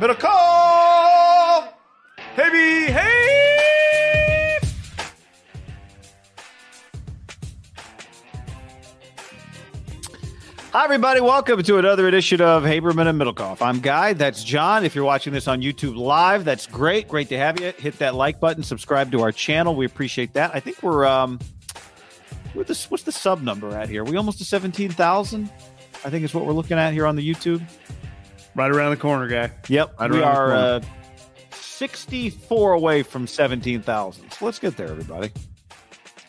Call! Hey, hey! Hi, everybody. Welcome to another edition of Haberman and Middlekauff. I'm Guy. That's John. If you're watching this on YouTube Live, that's great. Great to have you. Hit that like button. Subscribe to our channel. We appreciate that. I think we're um, we're this. What's the sub number at here? we almost to seventeen thousand. I think is what we're looking at here on the YouTube. Right around the corner, guy. Yep, Right we are uh, 64 away from 17,000. So let's get there, everybody.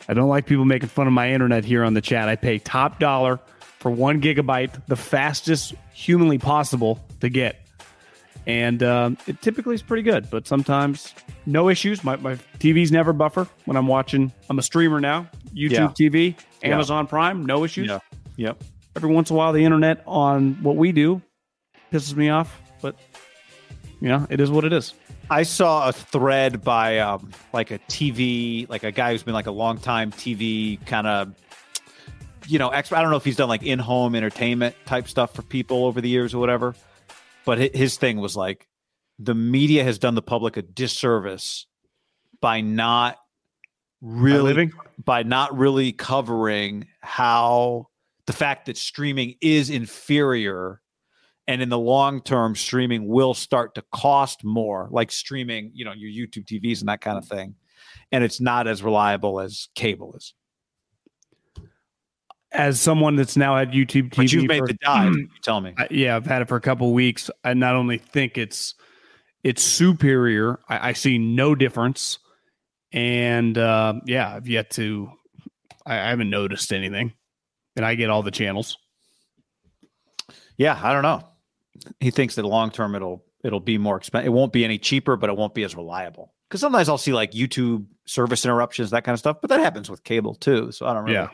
I don't like people making fun of my internet here on the chat. I pay top dollar for one gigabyte, the fastest humanly possible to get. And um, it typically is pretty good, but sometimes no issues. My, my TV's never buffer when I'm watching. I'm a streamer now, YouTube Yeah. TV, Yeah. Amazon Prime, no issues. Yeah. Yep. Every once in a while, the internet on what we do pisses me off, but you know, it is what it is. I saw a thread by um, like a TV, like a guy who's been like a long time TV kind of, you know, expert. I don't know if he's done like in home entertainment type stuff for people over the years or whatever. But his thing was like the media has done the public a disservice by not really by not really covering how the fact that streaming is inferior and in the long term streaming will start to cost more like streaming you know your youtube tvs and that kind of thing and it's not as reliable as cable is As someone that's now had YouTube TV, but you've made for- the dive you tell me I, yeah, I've had it for a couple weeks. I not only think it's it's superior, I, I see no difference, and uh, yeah, I've yet to. I, I haven't noticed anything, and I get all the channels. yeah i don't know he thinks that long term it'll it'll be more expensive. It won't be any cheaper, but it won't be as reliable. Because sometimes I'll see like YouTube service interruptions, that kind of stuff, but that happens with cable too. So I don't really, Yeah.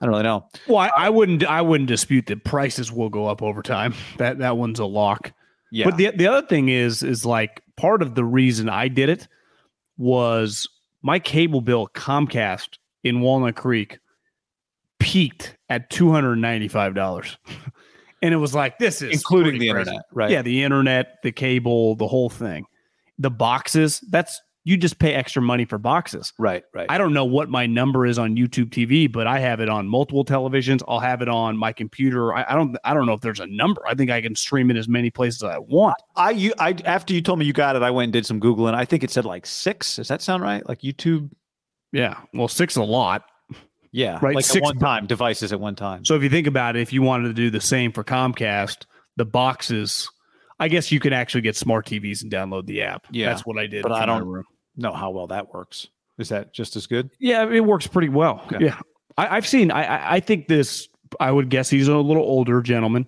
I don't really know. Well, I, I wouldn't. I wouldn't dispute that prices will go up over time. That that one's a lock. Yeah, But the the other thing is is like part of the reason I did it was my cable bill Comcast in Walnut Creek peaked at two hundred ninety five dollars, and it was like this is including the crazy. internet, right? Yeah, the internet, the cable, the whole thing, the boxes. That's you just pay extra money for boxes. right, right. I don't know what my number is on YouTube TV, but I have it on multiple televisions. I'll have it on my computer. I, I don't. I don't know if there's a number. I think I can stream it as many places as I want. I you I after you told me you got it, I went and did some googling. I think it said like six. Does that sound right? Like YouTube? Yeah. Well, six is a lot. Yeah, Right, Like six at one time, devices at one time. So if you think about it, if you wanted to do the same for Comcast, the boxes, I guess you can actually get smart TVs and download the app. Yeah, That's what I did. but I don't- room. know how well that works. Is that just as good? Yeah, it works pretty well. Okay. Yeah, I, I've seen. I, I I think this. I would guess he's a little older gentleman.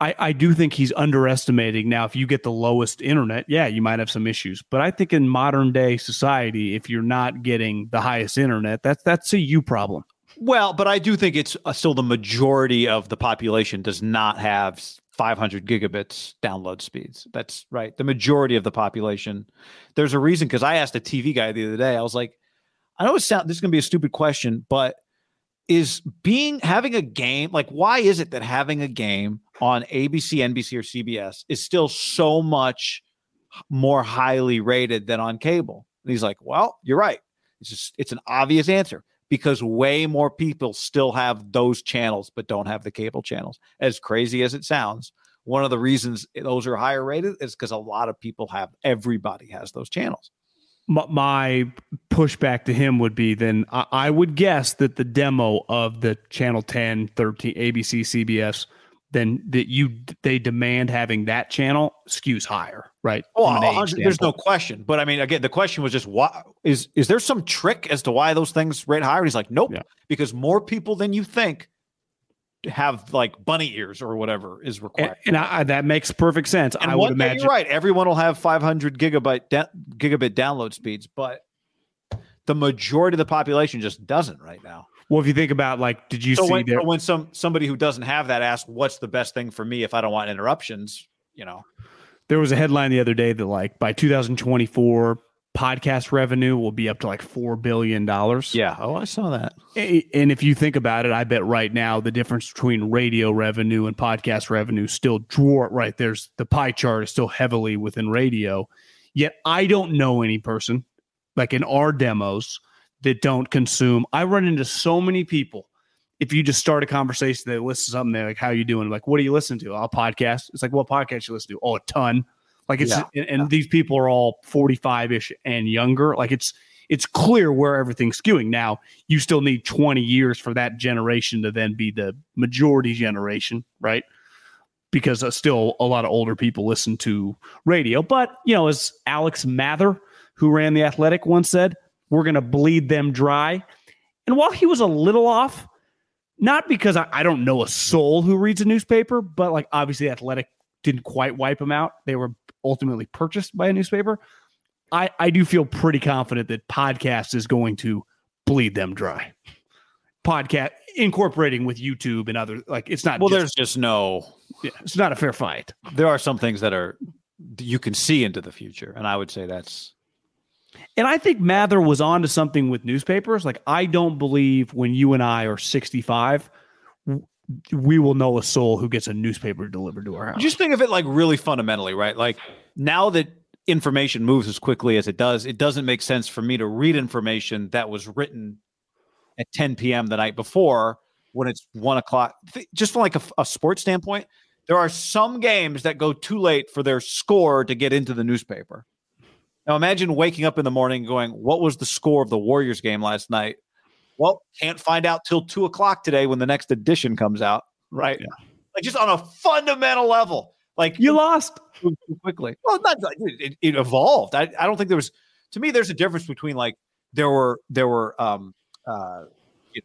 I I do think he's underestimating. Now, if you get the lowest internet, yeah, you might have some issues. But I think in modern day society, if you're not getting the highest internet, that's that's a you problem. Well, but I do think it's uh, still the majority of the population does not have 500 gigabits download speeds. That's right. The majority of the population. There's a reason because I asked a TV guy the other day. I was like, I know it sound this is going to be a stupid question, but is being having a game like why is it that having a game on ABC, NBC, or CBS is still so much more highly rated than on cable? And he's like, well, you're right. It's just it's an obvious answer because way more people still have those channels but don't have the cable channels. As crazy as it sounds, one of the reasons those are higher rated is because a lot of people have everybody has those channels. my, pushback to him would be then I would guess that the demo of the channel 10 13 abc cbs then that you they demand having that channel skews higher right From an age 100 there's no question. But I mean, again, the question was just why is is there some trick as to why those things rate higher? And he's like, nope, Yeah. because more people than you think have like bunny ears or whatever is required. and I, I- that makes perfect sense And i would imagine you're right. Everyone will have 500 gigabyte da- gigabit download speeds, but the majority of the population just doesn't right now. Well if you think about like did you so see when, so when some somebody who doesn't have that asks, "What's the best thing for me if I don't want interruptions?" You know, there was a headline the other day that like by 2024 podcast revenue will be up to like four billion dollars yeah. Oh, I saw that. And if you think about it, I bet right now the difference between radio revenue and podcast revenue still dwarf right there's the pie chart is still heavily within radio. Yet I don't know any person like in our demos that don't consume. I run into so many people. If you just start a conversation, they listen to something, they're like, How you doing? Like, what do you listen to? I'll podcast. It's like, what podcast you listen to? Oh, a ton. Like it's Yeah. and, and these people are all 45-ish and younger. Like it's it's clear where everything's skewing. Now, you still need 20 years for that generation to then be the majority generation, right? Because uh, still a lot of older people listen to radio. But, you know, as Alex Mather, who ran the Athletic, once said, we're going to bleed them dry. And while he was a little off, not because I, I don't know a soul who reads a newspaper, but like obviously Athletic didn't quite wipe them out. They were ultimately purchased by a newspaper. I, I do feel pretty confident that podcast is going to bleed them dry. Podcast incorporating with YouTube and other like it's not Well, just- there's just no. yeah, it's not a fair fight. There are some things that are you can see into the future, and I would say that's And I think Mather was onto something with newspapers. Like I don't believe when you and I are 65 we will know a soul who gets a newspaper delivered to our house. Just think of it like really fundamentally, right? Like now that information moves as quickly as it does, it doesn't make sense for me to read information that was written at 10 p.m. the night before when it's one o'clock. Just from like a, a sports standpoint, there are some games that go too late for their score to get into the newspaper. Now imagine waking up in the morning going, "What was the score of the Warriors game last night?" Well, can't find out till two o'clock today when the next edition comes out. Right? Like just on a fundamental level, like you lost. too quickly. Well, not like it, it evolved. I, I don't think there was. To me, there's a difference between like there were there were um, uh,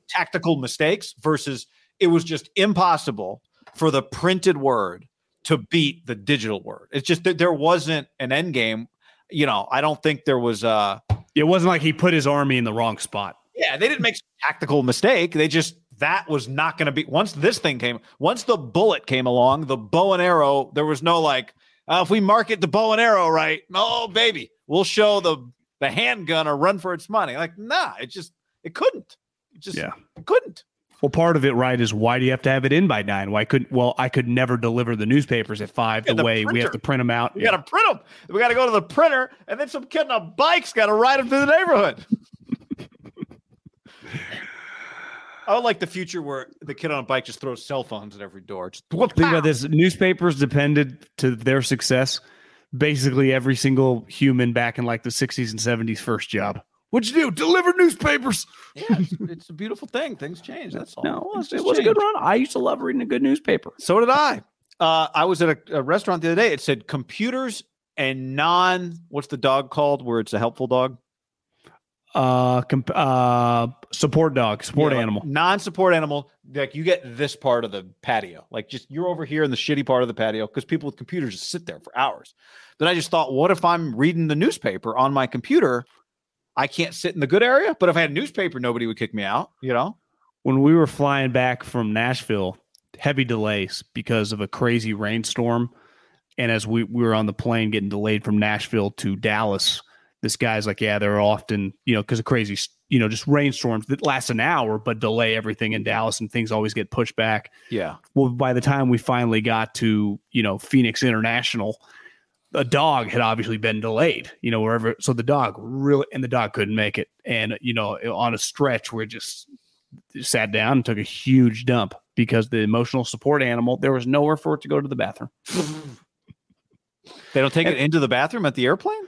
tactical mistakes versus it was just impossible for the printed word to beat the digital word. It's just that there wasn't an end game. You know, I don't think there was uh It wasn't like he put his army in the wrong spot. yeah, they didn't make some tactical mistake. They just that was not going to be once this thing came, once the bullet came along, the bow and arrow, there was no like, uh, if we market the bow and arrow right, oh baby, we'll show the the handgun or run for its money. Like, nah, it just it couldn't. It just Yeah. it couldn't. Well, part of it, right, is why do you have to have it in by nine? Why couldn't? Well, I could never deliver the newspapers at five Yeah, the the way we have to print them out. We got to print them. We got to go to the printer, and then some kid on a bike's got to ride them through the neighborhood. I would like the future where the kid on a bike just throws cell phones at every door. Just Think about this: newspapers depended to their success. Basically, every single human back in like the '60s and '70s first job. What'd you do? Deliver newspapers. Yeah, it's, it's a beautiful thing. Things change. That's all. No, it was, Things it was a good run. I used to love reading a good newspaper. So did I. Uh, I was at a, a restaurant the other day. It said computers and non. What's the dog called? Where it's a helpful dog. Uh, comp- uh, support dog, support Yeah, like animal. non-support animal. Like you get this part of the patio. Like just you're over here in the shitty part of the patio because people with computers just sit there for hours. Then I just thought, what if I'm reading the newspaper on my computer? I can't sit in the good area, but if I had a newspaper, nobody would kick me out. You know? when we were flying back from Nashville, heavy delays because of a crazy rainstorm. And as we, we were on the plane getting delayed from Nashville to Dallas, this guy's like, Yeah, they're often, you know, because of crazy, you know, just rainstorms that last an hour, but delay everything in Dallas and things always get pushed back. Yeah. Well, by the time we finally got to, you know, Phoenix International, a dog had obviously been delayed, you know, wherever. So the dog really, and the dog couldn't make it. And, you know, on a stretch where it just sat down and took a huge dump because the emotional support animal, there was nowhere for it to go to the bathroom. They don't take it into the bathroom at the airplane.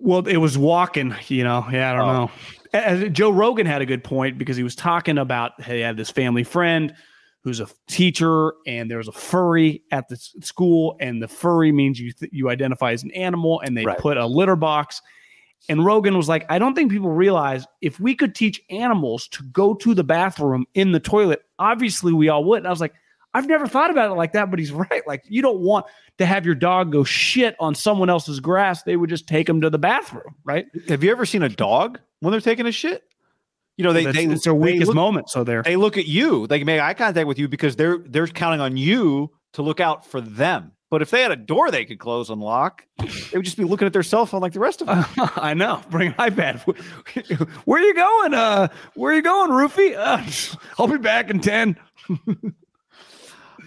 Well, it was walking, you know. Yeah, I don't Oh. know. As Joe Rogan had a good point because he was talking about he had this family friend who's a teacher, and there's a furry at the school, and the furry means you th- you identify as an animal, and they Right. put a litter box. And Rogan was like, I don't think people realize if we could teach animals to go to the bathroom in the toilet, obviously we all would. And I was like, I've never thought about it like that, but he's right. Like, you don't want to have your dog go shit on someone else's grass. They would just take him to the bathroom, right? Have you ever seen a dog when they're taking a shit? You know, they they it's their weakest look- moment. So they're they look at you they can make eye contact with you because they're they're counting on you to look out for them but if they had a door they could close and lock they would just be looking at their cell phone like the rest of us I know. Bring an iPad. Where are you going? Uh, where are you going, Roofy? Uh, I'll be back in ten.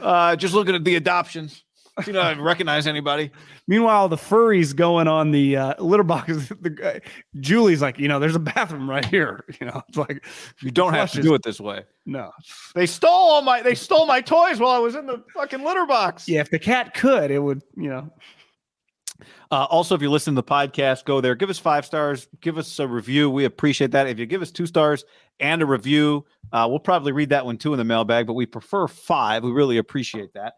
uh just looking at the adoptions you know I don't recognize anybody Meanwhile, the furries going on the uh, litter box. The guy, Julie's like, you know, there's a bathroom right here. You know, it's like you don't have to do it this way no. they stole all my they stole my toys while i was in the fucking litter box Yeah, if the cat could, it would. You know, Uh, also, if you're listening to the podcast, go there, give us five stars, give us a review. We appreciate that. If you give us two stars and a review, uh, we'll probably read that one too in the mailbag, but we prefer five. We really appreciate that.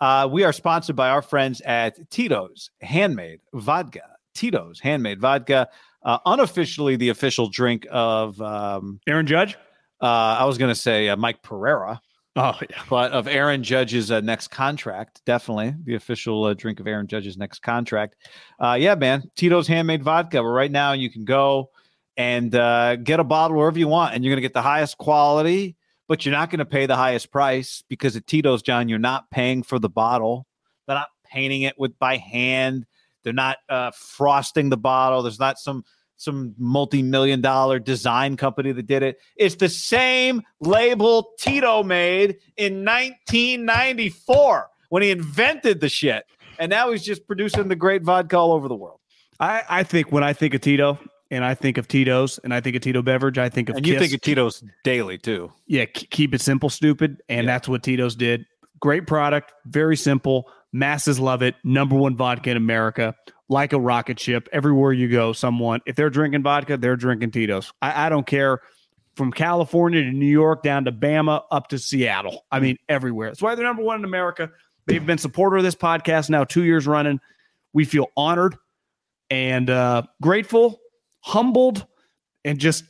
Uh, we are sponsored by our friends at Tito's Handmade Vodka. Tito's Handmade Vodka, uh, unofficially the official drink of, um, Aaron Judge. uh, I was going to say uh, Mike Pereira Oh yeah. but of Aaron Judge's uh, next contract, definitely the official uh, drink of Aaron Judge's next contract. Uh, yeah, man, Tito's handmade vodka. But right now, you can go and uh, get a bottle wherever you want, and you're going to get the highest quality, but you're not going to pay the highest price because at Tito's, John, you're not paying for the bottle. They're not painting it with by hand. They're not uh, frosting the bottle. There's not some some multi-million dollar design company that did it. It's the same label Tito made in 1994 when he invented the shit. And now he's just producing the great vodka all over the world. I, I think when I think of Tito and I think of Tito's and I think of Tito beverage, I think of And you Kiss. think of Tito's daily too. yeah, keep it simple, stupid, and Yeah. that's what Tito's did. Great product, very simple. Masses love it. Number one vodka in America, like a rocket ship. Everywhere you go, someone if they're drinking vodka, they're drinking Tito's. I, I don't care from California to New York down to Bama up to Seattle. I mean, everywhere. That's why they're number one in America. They've been supporter of this podcast now two years running. We feel honored and uh, grateful, humbled, and just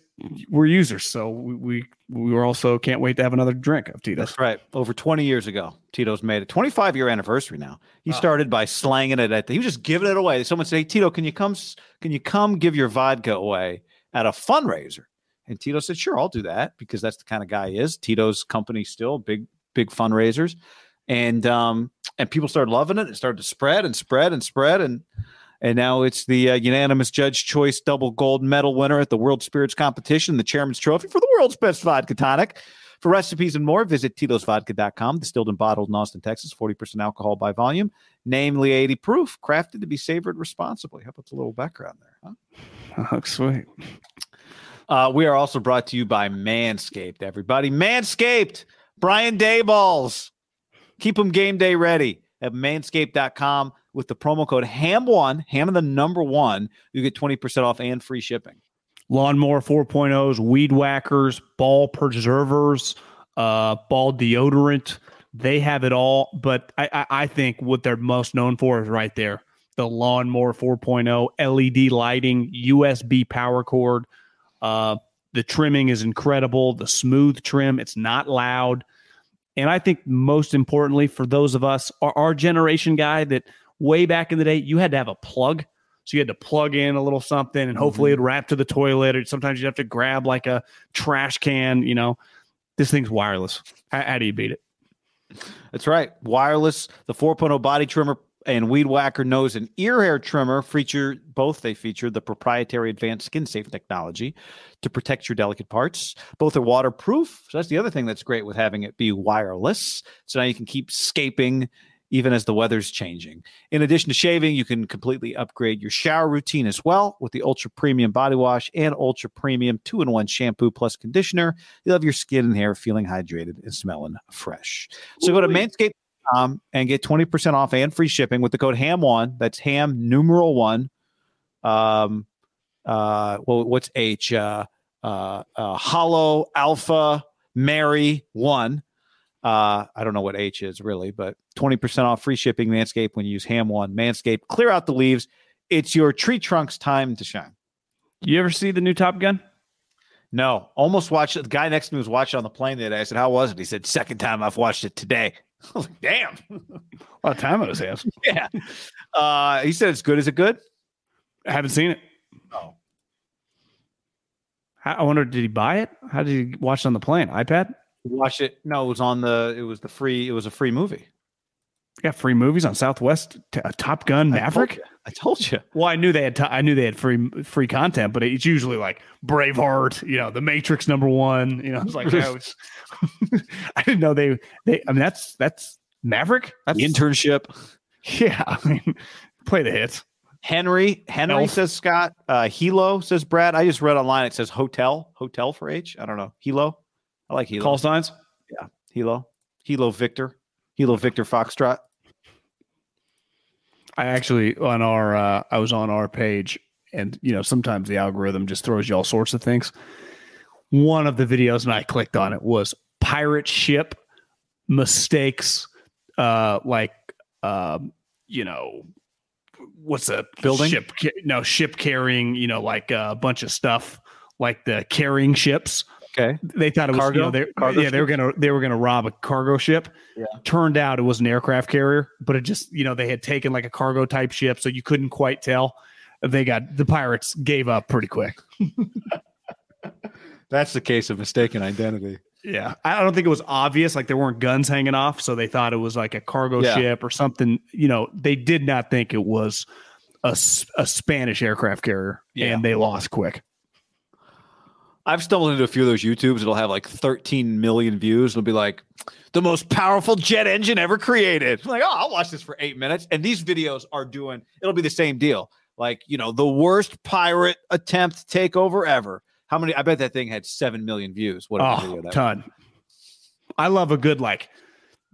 we're users, so we, we we also can't wait to have another drink of Tito's. That's right. Over 20 years ago, Tito's made it. 25 year anniversary now. He started by slanging it at. The, he was just giving it away. Someone said, "Hey, Tito, can you come? Can you come give your vodka away at a fundraiser?" And Tito said, "Sure, I'll do that because that's the kind of guy he is." Tito's company still big, big fundraisers, and um, and people started loving it. It started to spread and spread and spread and and now it's the uh, unanimous judge choice double gold medal winner at the World Spirits Competition, the Chairman's Trophy for the world's best vodka tonic. For recipes and more, visit Tito'sVodka.com. Distilled and bottled in Austin, Texas, 40% alcohol by volume, namely 80 proof, crafted to be savored responsibly. How about a little background there? Huh? Oh, sweet. Uh, we are also brought to you by Manscaped, everybody. Manscaped, Brian Dayballs. Keep them game day ready at manscaped.com with the promo code HAM1, HAM the number one. You get 20% off and free shipping. Lawnmower 4.0s, weed whackers, ball preservers, uh, ball deodorant. They have it all. But I, I, I think what they're most known for is right there the Lawnmower 4.0, LED lighting, USB power cord. Uh, the trimming is incredible. The smooth trim, it's not loud. And I think most importantly, for those of us, our, our generation guy that way back in the day, you had to have a plug. So you had to plug in a little something and hopefully mm-hmm. it'd wrap to the toilet. Or sometimes you'd have to grab like a trash can, you know. This thing's wireless. How, how do you beat it? That's right. Wireless, the 4.0 body trimmer and Weed Whacker nose and ear hair trimmer feature both. They feature the proprietary advanced skin safe technology to protect your delicate parts. Both are waterproof. So that's the other thing that's great with having it be wireless. So now you can keep scaping even as the weather's changing. In addition to shaving, you can completely upgrade your shower routine as well with the ultra premium body wash and ultra premium two in one shampoo plus conditioner. You'll have your skin and hair feeling hydrated and smelling fresh. So go to manscaped.com and get 20% off and free shipping with the code HAM1. That's HAM numeral one. Um, uh, well, what's H? Uh, uh, uh, Hollow Alpha Mary one. Uh, I don't know what H is really, but 20% off free shipping Manscaped when you use Ham One. Manscaped, clear out the leaves. It's your tree trunk's time to shine. You ever see the new Top Gun? No, almost watched it. The guy next to me was watching on the plane the other day. I said, How was it? He said, Second time I've watched it today. I was like, Damn. A lot of time on his hands. yeah. Uh, he said, It's good. Is it good? I haven't seen it. No. How, I wonder, did he buy it? How did he watch it on the plane? iPad? Watch it. No, it was on the, it was the free, it was a free movie. got free movies on Southwest. T- uh, Top Gun Maverick. I told you. Well, I knew they had. T- I knew they had free free content, but it's usually like Braveheart, you know, The Matrix number one. You know, it's like I, was, I didn't know they they. I mean, that's that's Maverick. That's The internship. yeah. I mean, play the hits. Henry, Henry Elf. says Scott. Uh, Hilo says Brad. I just read online. It says hotel, hotel for H. I don't know. Hilo. I like Hilo. Call signs. Yeah. Hilo. Hilo Victor. Hilo Victor Foxtrot. I actually on our uh, I was on our page, and you know sometimes the algorithm just throws you all sorts of things. One of the videos, and I clicked on it, was pirate ship mistakes, uh, like um, you know, what's a Building? ship? No, ship carrying, you know, like uh, a bunch of stuff, like the carrying ships. Okay. They thought it was Cargo? you know, they, Cargo yeah they were gonna they were gonna rob a cargo ship. Yeah. Turned out it was an aircraft carrier, but it just you know they had taken like a cargo type ship, so you couldn't quite tell. They got the pirates gave up pretty quick. That's the case of mistaken identity. Yeah, I don't think it was obvious. Like there weren't guns hanging off, so they thought it was like a cargo Yeah. ship or something. You know, they did not think it was a, a Spanish aircraft carrier, Yeah. and they lost quick. I've stumbled into a few of those YouTubes. It'll have like 13 million views. It'll be like the most powerful jet engine ever created. I'm like, oh, I'll watch this for eight minutes. And these videos are doing, it'll be the same deal. Like, you know, the worst pirate attempt takeover ever. How many? I bet that thing had 7 million views. Whatever video Oh, ton. I love a good like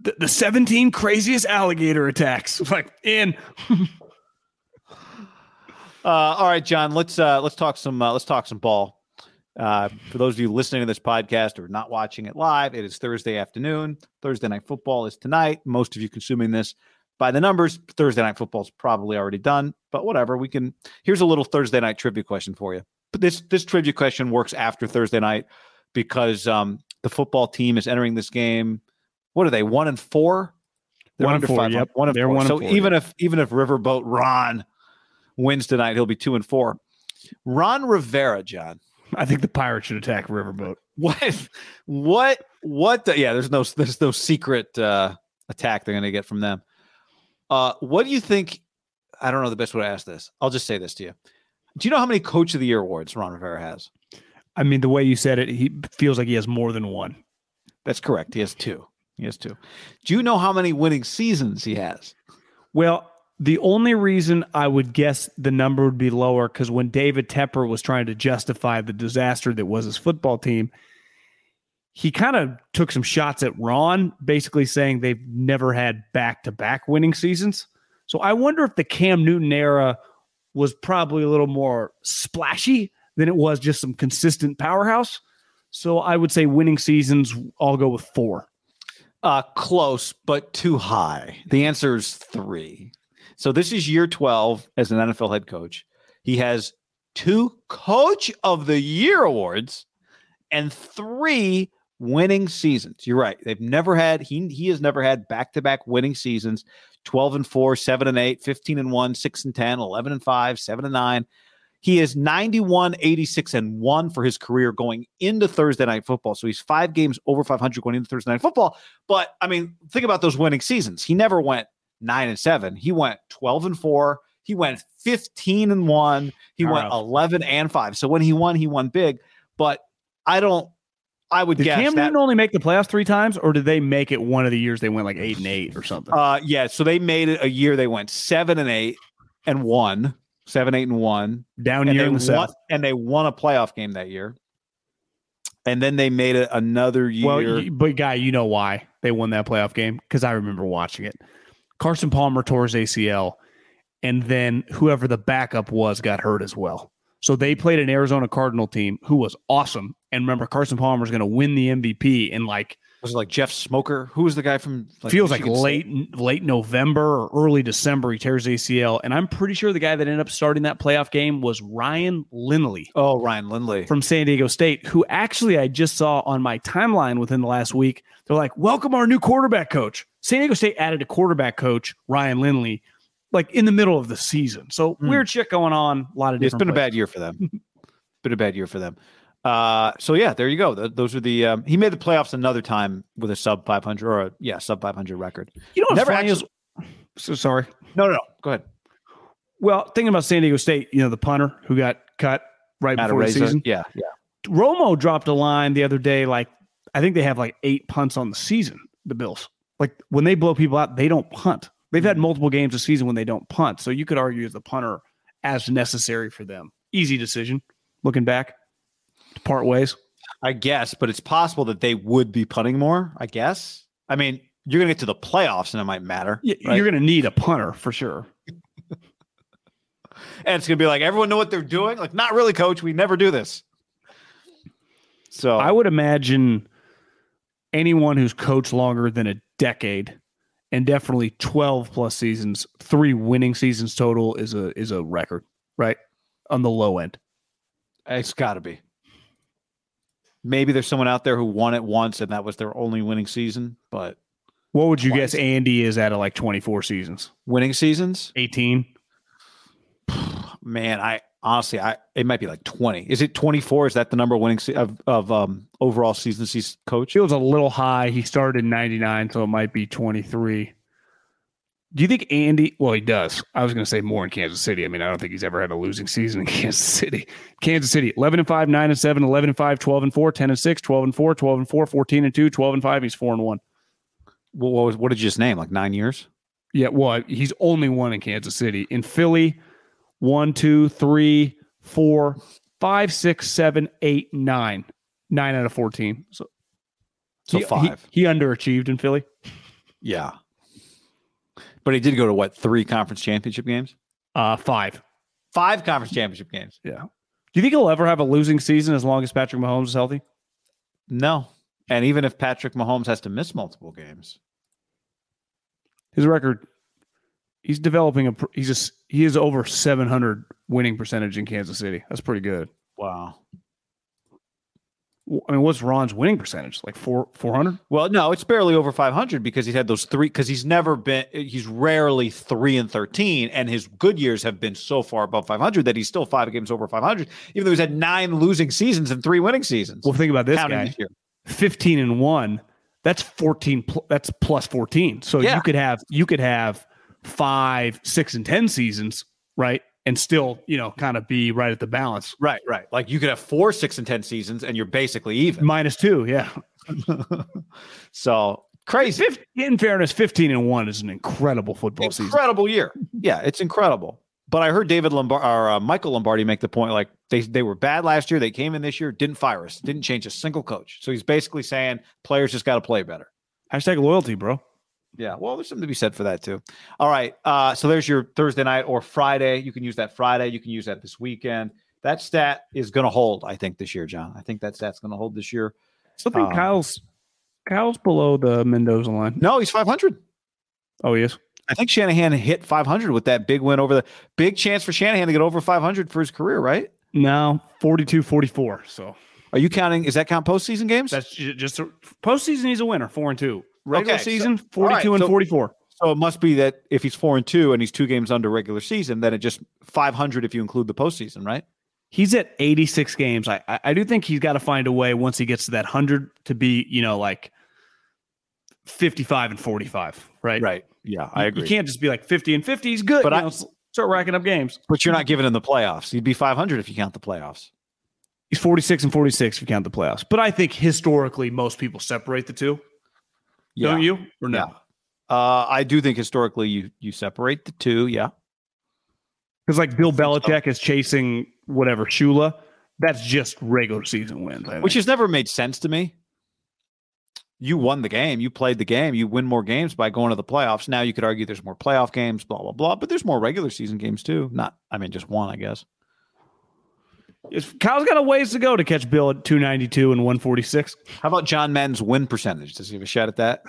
the, the 17 craziest alligator attacks. Like in Uh, all right, John. Let's uh, let's talk some uh, let's talk some ball. Uh, for those of you listening to this podcast or not watching it live, it is Thursday afternoon. Thursday night football is tonight. Most of you consuming this by the numbers, Thursday night football is probably already done. But whatever, we can. Here's a little Thursday night trivia question for you. but this this trivia question works after Thursday night because um, the football team is entering this game. What are they? One and four. They're one and four. Yep. One and They're four. One so four, even yep. if even if Riverboat Ron wins tonight, he'll be two and four. Ron Rivera, John. I think the Pirates should attack Riverboat. What? What? What? The, yeah, there's no there's no secret uh, attack they're going to get from them. Uh, what do you think? I don't know the best way to ask this. I'll just say this to you. Do you know how many Coach of the Year awards Ron Rivera has? I mean, the way you said it, he feels like he has more than one. That's correct. He has two. He has two. Do you know how many winning seasons he has? Well, the only reason I would guess the number would be lower because when David Tepper was trying to justify the disaster that was his football team, he kind of took some shots at Ron, basically saying they've never had back to back winning seasons. So I wonder if the Cam Newton era was probably a little more splashy than it was just some consistent powerhouse. So I would say winning seasons, I'll go with four. Uh, close, but too high. The answer is three. So this is year 12 as an NFL head coach. He has two Coach of the Year awards and three winning seasons. You're right. They've never had he he has never had back-to-back winning seasons. 12 and 4, 7 and 8, 15 and 1, 6 and 10, 11 and 5, 7 and 9. He is 91, 86 and 1 for his career going into Thursday night football. So he's 5 games over 500 going into Thursday night football. But I mean, think about those winning seasons. He never went 9 and 7. He went 12 and 4. He went 15 and 1. He All went right. 11 and 5. So when he won, he won big. But I don't I would Did guess Cam Newton only make the playoffs three times, or did they make it one of the years they went like eight and eight or something? Uh, yeah. So they made it a year. They went seven and eight and one, seven, eight and one, Down and year in the won, South. and they won a playoff game that year. And then they made it another year. Well, but guy, you know why they won that playoff game? Because I remember watching it. Carson Palmer tore his ACL, and then whoever the backup was got hurt as well. So they played an Arizona Cardinal team who was awesome. And remember, Carson Palmer is going to win the MVP in like was it like Jeff Smoker? Who was the guy from? feels like Michigan State? late late November or early December. He tears ACL, and I'm pretty sure the guy that ended up starting that playoff game was Ryan Lindley. Oh, Ryan Lindley. from San Diego State, who actually I just saw on my timeline within the last week. They're like, welcome our new quarterback coach. San Diego State added a quarterback coach, Ryan Lindley, like in the middle of the season. So Hmm. weird shit going on. A lot of it's been a bad year for them. been a bad year for them. Uh, so yeah, there you go. Th- those are the. Um, he made the playoffs another time with a sub 500 or a yeah sub 500 record. You know what's Never funny actually- is, so sorry. No, no, no. Go ahead. Well, thinking about San Diego State, you know, the punter who got cut right Matt before the season. Yeah, yeah. Romo dropped a line the other day. Like, I think they have like eight punts on the season, the Bills. Like, when they blow people out, they don't punt. They've had multiple games this season when they don't punt. So you could argue as the punter as necessary for them. Easy decision looking back to part ways. I guess, but it's possible that they would be punting more. I guess. I mean, you're gonna get to the playoffs, and it might matter. Right? You're going to need a punter for sure. and it's gonna be like everyone know what they're doing. Like, not really, coach. We never do this. So I would imagine anyone who's coached longer than a decade and definitely 12 plus seasons, three winning seasons total is a is a record, right? On the low end. it's got to be. Maybe there's someone out there who won it once, and that was their only winning season. But What would you Twice. guess Andy is out of like 24 seasons? winning seasons, 18? man, I honestly, I it might be like 20. Is it 24? Is that the number of winning se- of of um overall seasons he's coached? It was a little high. He started in 99, so it might be 23. Do you think Andy, well, he does. I was going to say more in Kansas City. I mean, I don't think he's ever had a losing season in Kansas City. Kansas City, 11 and 5, 9 and 7, 11 and 5, 12 and 4, 10 and 6, 12 and 4, 12 and 4, 14 and 2, 12 and 5. He's 4 and 1. What, what was what did you just name? Like nine years? Yeah, well, he's only one in Kansas City. In Philly, one, two, three, four, five, six, seven, eight, nine. Nine out of 14. So, So he, five. He, he underachieved in Philly. Yeah. But he did go to what three conference championship games? Uh, five. Five conference championship games. Yeah. Do you think he'll ever have a losing season as long as Patrick Mahomes is healthy? No. And even if Patrick Mahomes has to miss multiple games, His record, he's developing a, he's just he is over seven hundred winning percentage in Kansas City. That's pretty good. Wow. I mean, what's Ron's winning percentage? Like four four hundred? Well, no, it's barely over 500 because he's had those three. Because he's never been. He's rarely three and 13, and his good years have been so far above 500 that he's still five games over 500, even though he's had nine losing seasons and three winning seasons. Well, think about this counting guy: this year. fifteen and one. That's fourteen. Pl- that's plus fourteen. So Yeah. you could have you could have five, six, and ten seasons, right? And still, you know, kind of be right at the balance. Right, right. Like you could have four, six, and ten seasons, and you're basically even. Minus two, yeah. so crazy, in fairness, fifteen and one is an incredible football season. incredible year. Yeah, it's incredible. But I heard David Lombard or uh, Michael Lombardi make the point like they they were bad last year. They came in this year, didn't fire us, didn't change a single coach. So he's basically saying players just got to play better. Hashtag loyalty, bro. Yeah, well, there's something to be said for that too. All right, uh, so there's your Thursday night or Friday. You can use that Friday. You can use that this weekend. That stat is going to hold, I think, this year, John. I think that stat's going to hold this year. Still think Um, Kyle's Kyle's below the Mendoza line. No, he's 500. Oh, he is. I think Shanahan hit 500 with that big win over the big chance for Shanahan to get over 500 for his career, right? No, 42 44. So Are you counting? Is that count postseason games? that's ju- just a, postseason. He's a winner, four and two. Regular Okay, season, all right, 42 and so- 44. so it must be that if he's four and two and he's two games under regular season, then it just 500 if you include the postseason, right? He's at 86 games. I, I I do think he's got to find a way once he gets to that 100 to be, you know, like 55 and 45, right? Right. Yeah, I You- agree. You can't just be like 50 and 50. He's good. But you I- know, s- start racking up games. but you're not giving him the playoffs. He'd be 500 if you count the playoffs. He's 46 and 46 if you count the playoffs. But I think historically, most people separate the two. Don't you? Or no? Yeah. Uh, I do think historically you you separate the two. Yeah. Because like Bill. Belichick is chasing whatever Shula. That's just regular season wins. Which has never made sense to me. You won the game. You played the game. You win more games by going to the playoffs. Now you could argue there's more playoff games, blah blah blah. But there's more regular season games too. Not, I mean, just one, I guess. Kyle's got a ways to go to catch Bill at 292 and 146. How about John Madden's win percentage? Does he have a shot at that?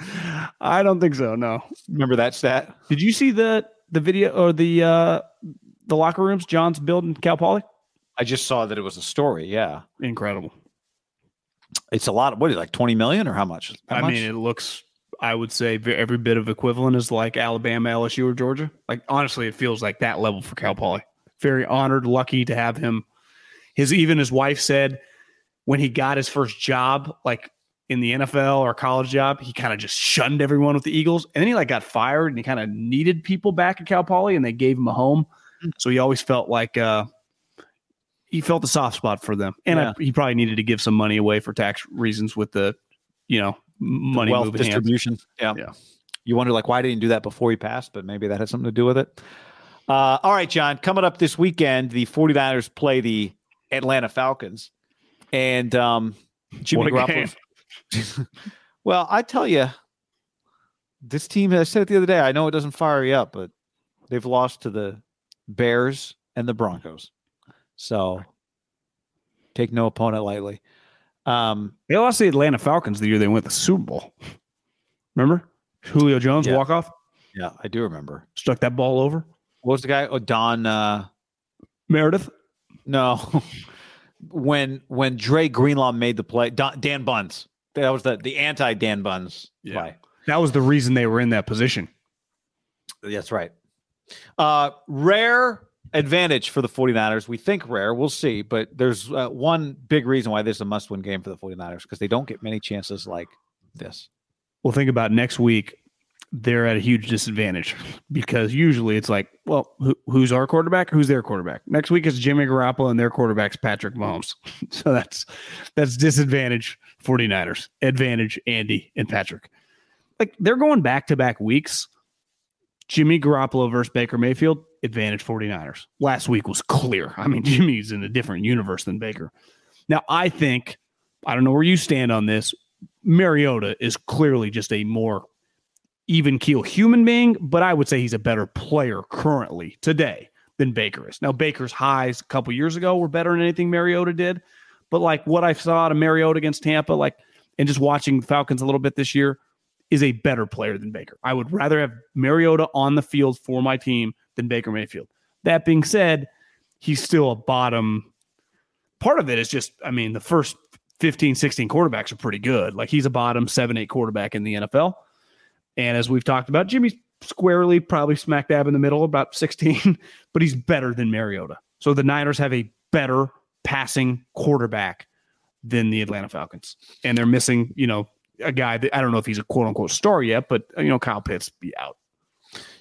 I don't think so. No. Remember that stat? Did you see the the video or the uh the locker rooms John's building Cal Poly? I just saw that it was a story. Yeah, Incredible. it's a lot. Of, what is it, like twenty million or how much? How I much? mean, it looks. I would say every bit of equivalent is like Alabama, LSU, or Georgia. Like honestly, it feels like that level for Cal Poly. Very honored, lucky to have him. His even his wife said when he got his first job, like in the NFL or college job, he kind of just shunned everyone with the Eagles, and then he like got fired, and he kind of needed people back at Cal Poly, and they gave him a home. So he always felt like uh, he felt a soft spot for them, and Yeah. I, he probably needed to give some money away for tax reasons with the, you know, money wealth moving distribution. Yeah. Yeah. You wonder like why didn't he do that before he passed, but maybe that had something to do with it. Uh, all right, John, coming up this weekend, the 49ers play the Atlanta Falcons. And um Jimmy Garoppolo. well, I tell you, this team, I said it the other day, I know it doesn't fire you up, but they've lost to the Bears and the Broncos. So take no opponent lightly. Um, They lost the Atlanta Falcons the year they went to the Super Bowl. Remember Julio Jones Yeah. walk off, yeah, I do remember. struck that ball over. What was the guy? Oh, Don. Uh, Meredith. No, when when Dre Greenlaw made the play, Don, Dan Bunz. That was the the anti Dan Bunz Yeah. play. That was the reason they were in that position. That's right. Uh, rare advantage for the 49ers. We think rare. We'll see. But there's uh, one big reason why this is a must win game for the 49ers because they don't get many chances like this. Well, think about next week. They're at a huge disadvantage because usually it's like, well, who, who's our quarterback? Who's their quarterback? Next week it's Jimmy Garoppolo and their quarterback's Patrick Mahomes. so that's that's disadvantage 49ers. Advantage Andy and Patrick. Like they're going back to back weeks. Jimmy Garoppolo versus Baker Mayfield, advantage 49ers. Last week was clear. I mean, Jimmy's in a different universe than Baker. Now, I think, I don't know where you stand on this. Mariota is clearly just a more even keel human being, but I would say he's a better player currently today than Baker is. Now, Baker's highs a couple years ago were better than anything Mariota did, but like what I saw of Mariota against Tampa, like, and just watching the Falcons a little bit this year, is a better player than Baker. I would rather have Mariota on the field for my team than Baker Mayfield. That being said, he's still a bottom part of it is just, I mean, the first 15, 16 quarterbacks are pretty good. Like he's a bottom seven, eight quarterback in the NFL. And as we've talked about, Jimmy's squarely probably smack dab in the middle, about 16, but he's better than Mariota. So the Niners have a better passing quarterback than the Atlanta Falcons. And they're missing, you know, a guy that I don't know if he's a quote unquote star yet, but you know, Kyle Pitts be out.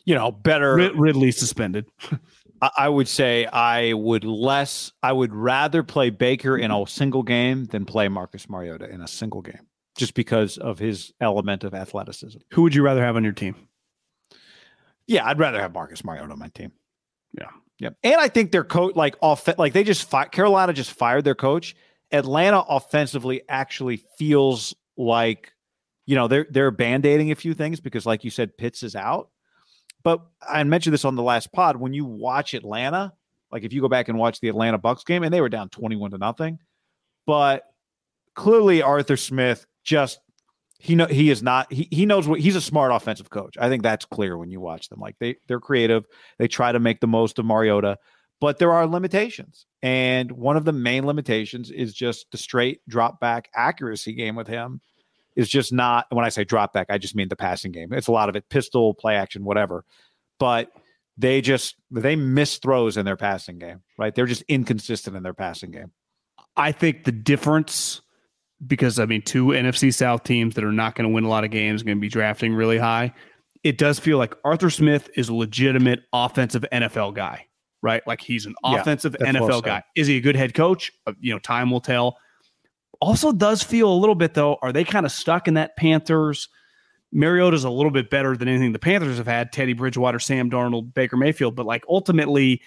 You know, better Rid- Ridley suspended. I would say I would less I would rather play Baker in a single game than play Marcus Mariota in a single game, just because of his element of athleticism. Who would you rather have on your team? Yeah, I'd rather have Marcus Mariota on my team. Yeah. Yep. And I think their coach, like off, like they just fi- Carolina just fired their coach. Atlanta offensively actually feels like, you know, they're they're band-aiding a few things because, like you said, Pitts is out. But I mentioned this on the last pod. When you watch Atlanta, like if you go back and watch the Atlanta Bucks game, and they were down 21 to nothing, but clearly Arthur Smith just he know he is not he, he knows what he's a smart offensive coach. I think that's clear when you watch them. Like they they're creative. They try to make the most of Mariota, but there are limitations. And one of the main limitations is just the straight drop back accuracy game with him is just not when I say drop back, I just mean the passing game. It's a lot of it pistol, play action, whatever. But they just they miss throws in their passing game, right? They're just inconsistent in their passing game. I think the difference because I mean, two NFC South teams that are not going to win a lot of games, going to be drafting really high. It does feel like Arthur Smith is a legitimate offensive NFL guy, right? Like he's an offensive that's NFL well guy. Is he a good head coach? Uh, You know, time will tell. Also, does feel a little bit though. Are they kind of stuck in that Panthers? Mariota's a little bit better than anything the Panthers have had. Teddy Bridgewater, Sam Darnold, Baker Mayfield, but like ultimately,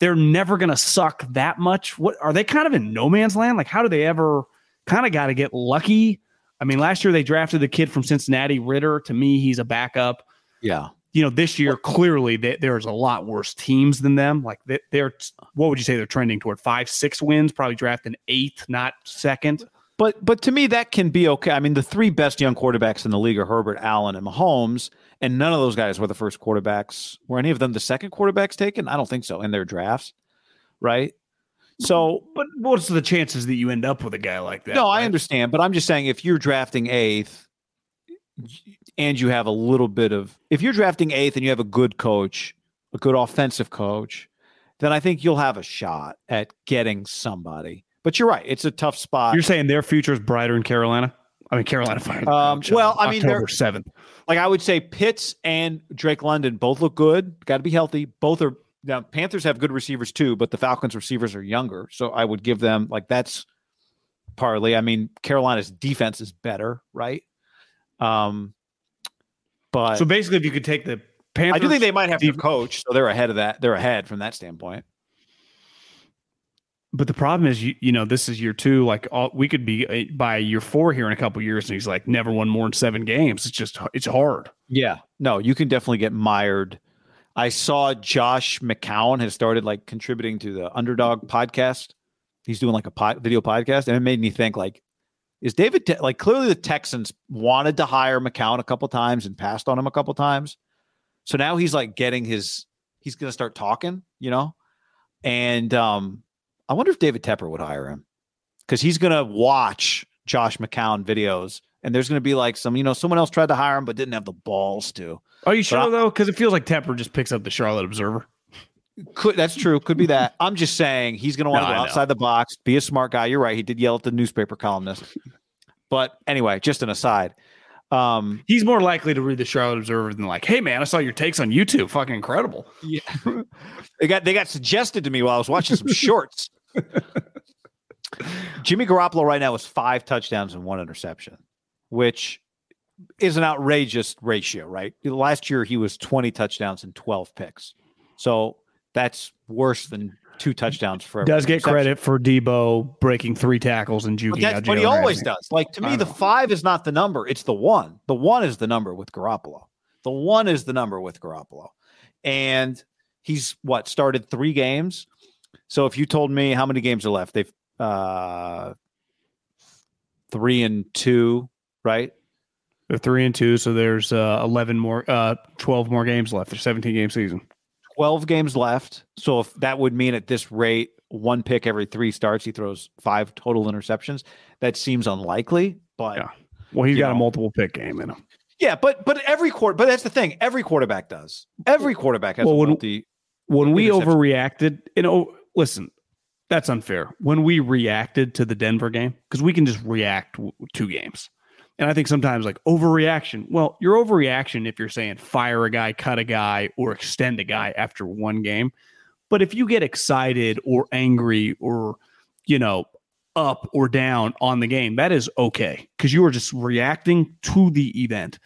they're never going to suck that much. What are they kind of in no man's land? Like, how do they ever kind of got to get lucky? I mean, last year they drafted the kid from Cincinnati, Ridder. To me, he's a backup. Yeah. You know, this year clearly they, there's a lot worse teams than them. Like they, they're, what would you say they're trending toward? Five, six wins, probably drafting eighth, not second. But but to me that can be okay. I mean, the three best young quarterbacks in the league are Herbert, Allen, and Mahomes, and none of those guys were the first quarterbacks. Were any of them the second quarterbacks taken? I don't think so in their drafts, right? So But what's the chances that you end up with a guy like that? no, I understand, but I'm just saying if you're drafting eighth and you have a little bit of if you're drafting eighth and you have a good coach, a good offensive coach, then I think you'll have a shot at getting somebody. But you're right; it's a tough spot. You're saying their future is brighter in Carolina? I mean, Carolina fired. Um, well, I mean, they're- October seventh. like I would say Pitts and Drake London both look good. Got to be healthy. Both are now Panthers have good receivers too, but the Falcons receivers are younger. So I would give them like that's partly. I mean, Carolina's defense is better, right? Um but So basically, if you could take the Panthers, I do think they might have to coach, so they're ahead of that. They're ahead from that standpoint. But the problem is, you, you know, this is year two. Like, all, we could be uh, by year four here in a couple years, and he's like never won more than seven games. It's just, it's hard. Yeah. No, you can definitely get mired. I saw Josh McCown has started like contributing to the Underdog podcast. He's doing like a pod, video podcast, and it made me think like, is David Te- like clearly the Texans wanted to hire McCown a couple times and passed on him a couple times, so now he's like getting his he's going to start talking, you know, and um, I wonder if David Tepper would hire him because he's going to watch Josh McCown videos. And there's going to be like some, you know, someone else tried to hire him but didn't have the balls to. Are you sure I- though? Because it feels like Tepper just picks up the Charlotte Observer. Could that's true. Could be that. I'm just saying he's going to want to I go outside the box, be a smart guy. You're right. He did yell at the newspaper columnist. But anyway, just an aside. Um, He's more likely to read the Charlotte Observer than like, hey man, I saw your takes on YouTube. Fucking incredible. yeah, they got they got suggested to me while I was watching some shorts. Jimmy Garoppolo right now is five touchdowns and one interception, which is an outrageous ratio, right? Last year he was 20 touchdowns and 12 picks. So that's worse than two touchdowns for Does get credit for Deebo breaking three tackles and But juking that's out what he always does. Like to me, the know. five is not the number; it's the one. The one is the number with Garoppolo. The one is the number with Garoppolo, and he's what started three games. So if you told me how many games are left, they've uh, three and two, right? They're three and two, so there's uh, eleven more, uh, twelve more games left. There's seventeen game season. 12 games left. So if that would mean at this rate, one pick every three starts. He throws five total interceptions. That seems unlikely, but Yeah. Well, he's got a multiple pick game in him. yeah, but but every quarter, but that's the thing. Every quarterback does. Every quarterback has Well, a when- multi. When we overreacted, you know, listen, that's unfair. When we reacted to the Denver game, because we can just react to games. And I think sometimes like overreaction. Well, your overreaction if you're saying fire a guy, cut a guy, or extend a guy after one game. But if you get excited or angry or, you know, up or down on the game, that is okay because you are just reacting to the event.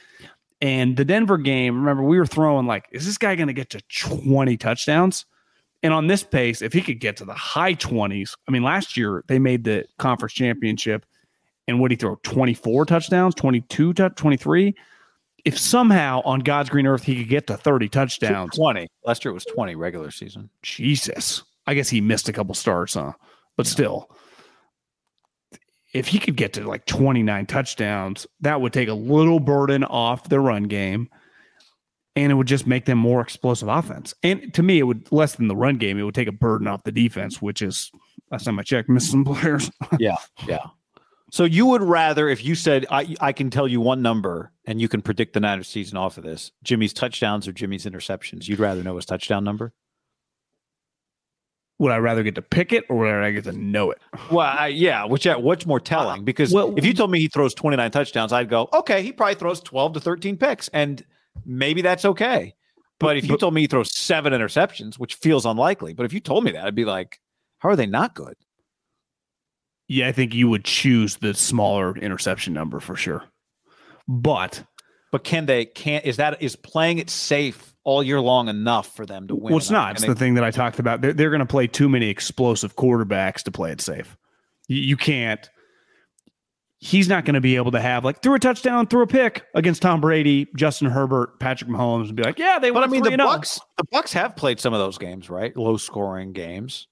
And the Denver game, remember, we were throwing like, is this guy going to get to 20 touchdowns? And on this pace, if he could get to the high 20s, I mean, last year they made the conference championship and what did he throw 24 touchdowns, 22, tou- 23? If somehow on God's green earth he could get to 30 touchdowns, Twenty. Last year it was twenty regular season. Jesus. I guess he missed a couple starts, huh? But still, if he could get to like 29 touchdowns, that would take a little burden off the run game and it would just make them more explosive offense. And to me, it would less than the run game, it would take a burden off the defense, which is last time I checked, missing some players. Yeah, yeah. So you would rather, if you said, I, I can tell you one number and you can predict the Niners season off of this, Jimmy's touchdowns or Jimmy's interceptions, you'd rather know his touchdown number? would I rather get to pick it or would I get to know it? Well, I, yeah, which what's more uh, telling? Because well- if you told me he throws 29 touchdowns, I'd go, okay, he probably throws 12 to 13 picks, and maybe that's okay. But if you But- told me he throws seven interceptions, which feels unlikely, but if you told me that, I'd be like, how are they not good? Yeah, I think you would choose the smaller interception number for sure. But But can they? Can't is that is playing it safe all year long enough for them to win? Well, it's not. It's Can the thing that I talked about. They're, they're going to play too many explosive quarterbacks to play it safe. You, you can't. He's not going to be able to have like threw a touchdown, threw a pick against Tom Brady, Justin Herbert, Patrick Mahomes, and be like, yeah, they. But I mean, the 3-0. Bucks, the Bucks have played some of those games, right? Low scoring games.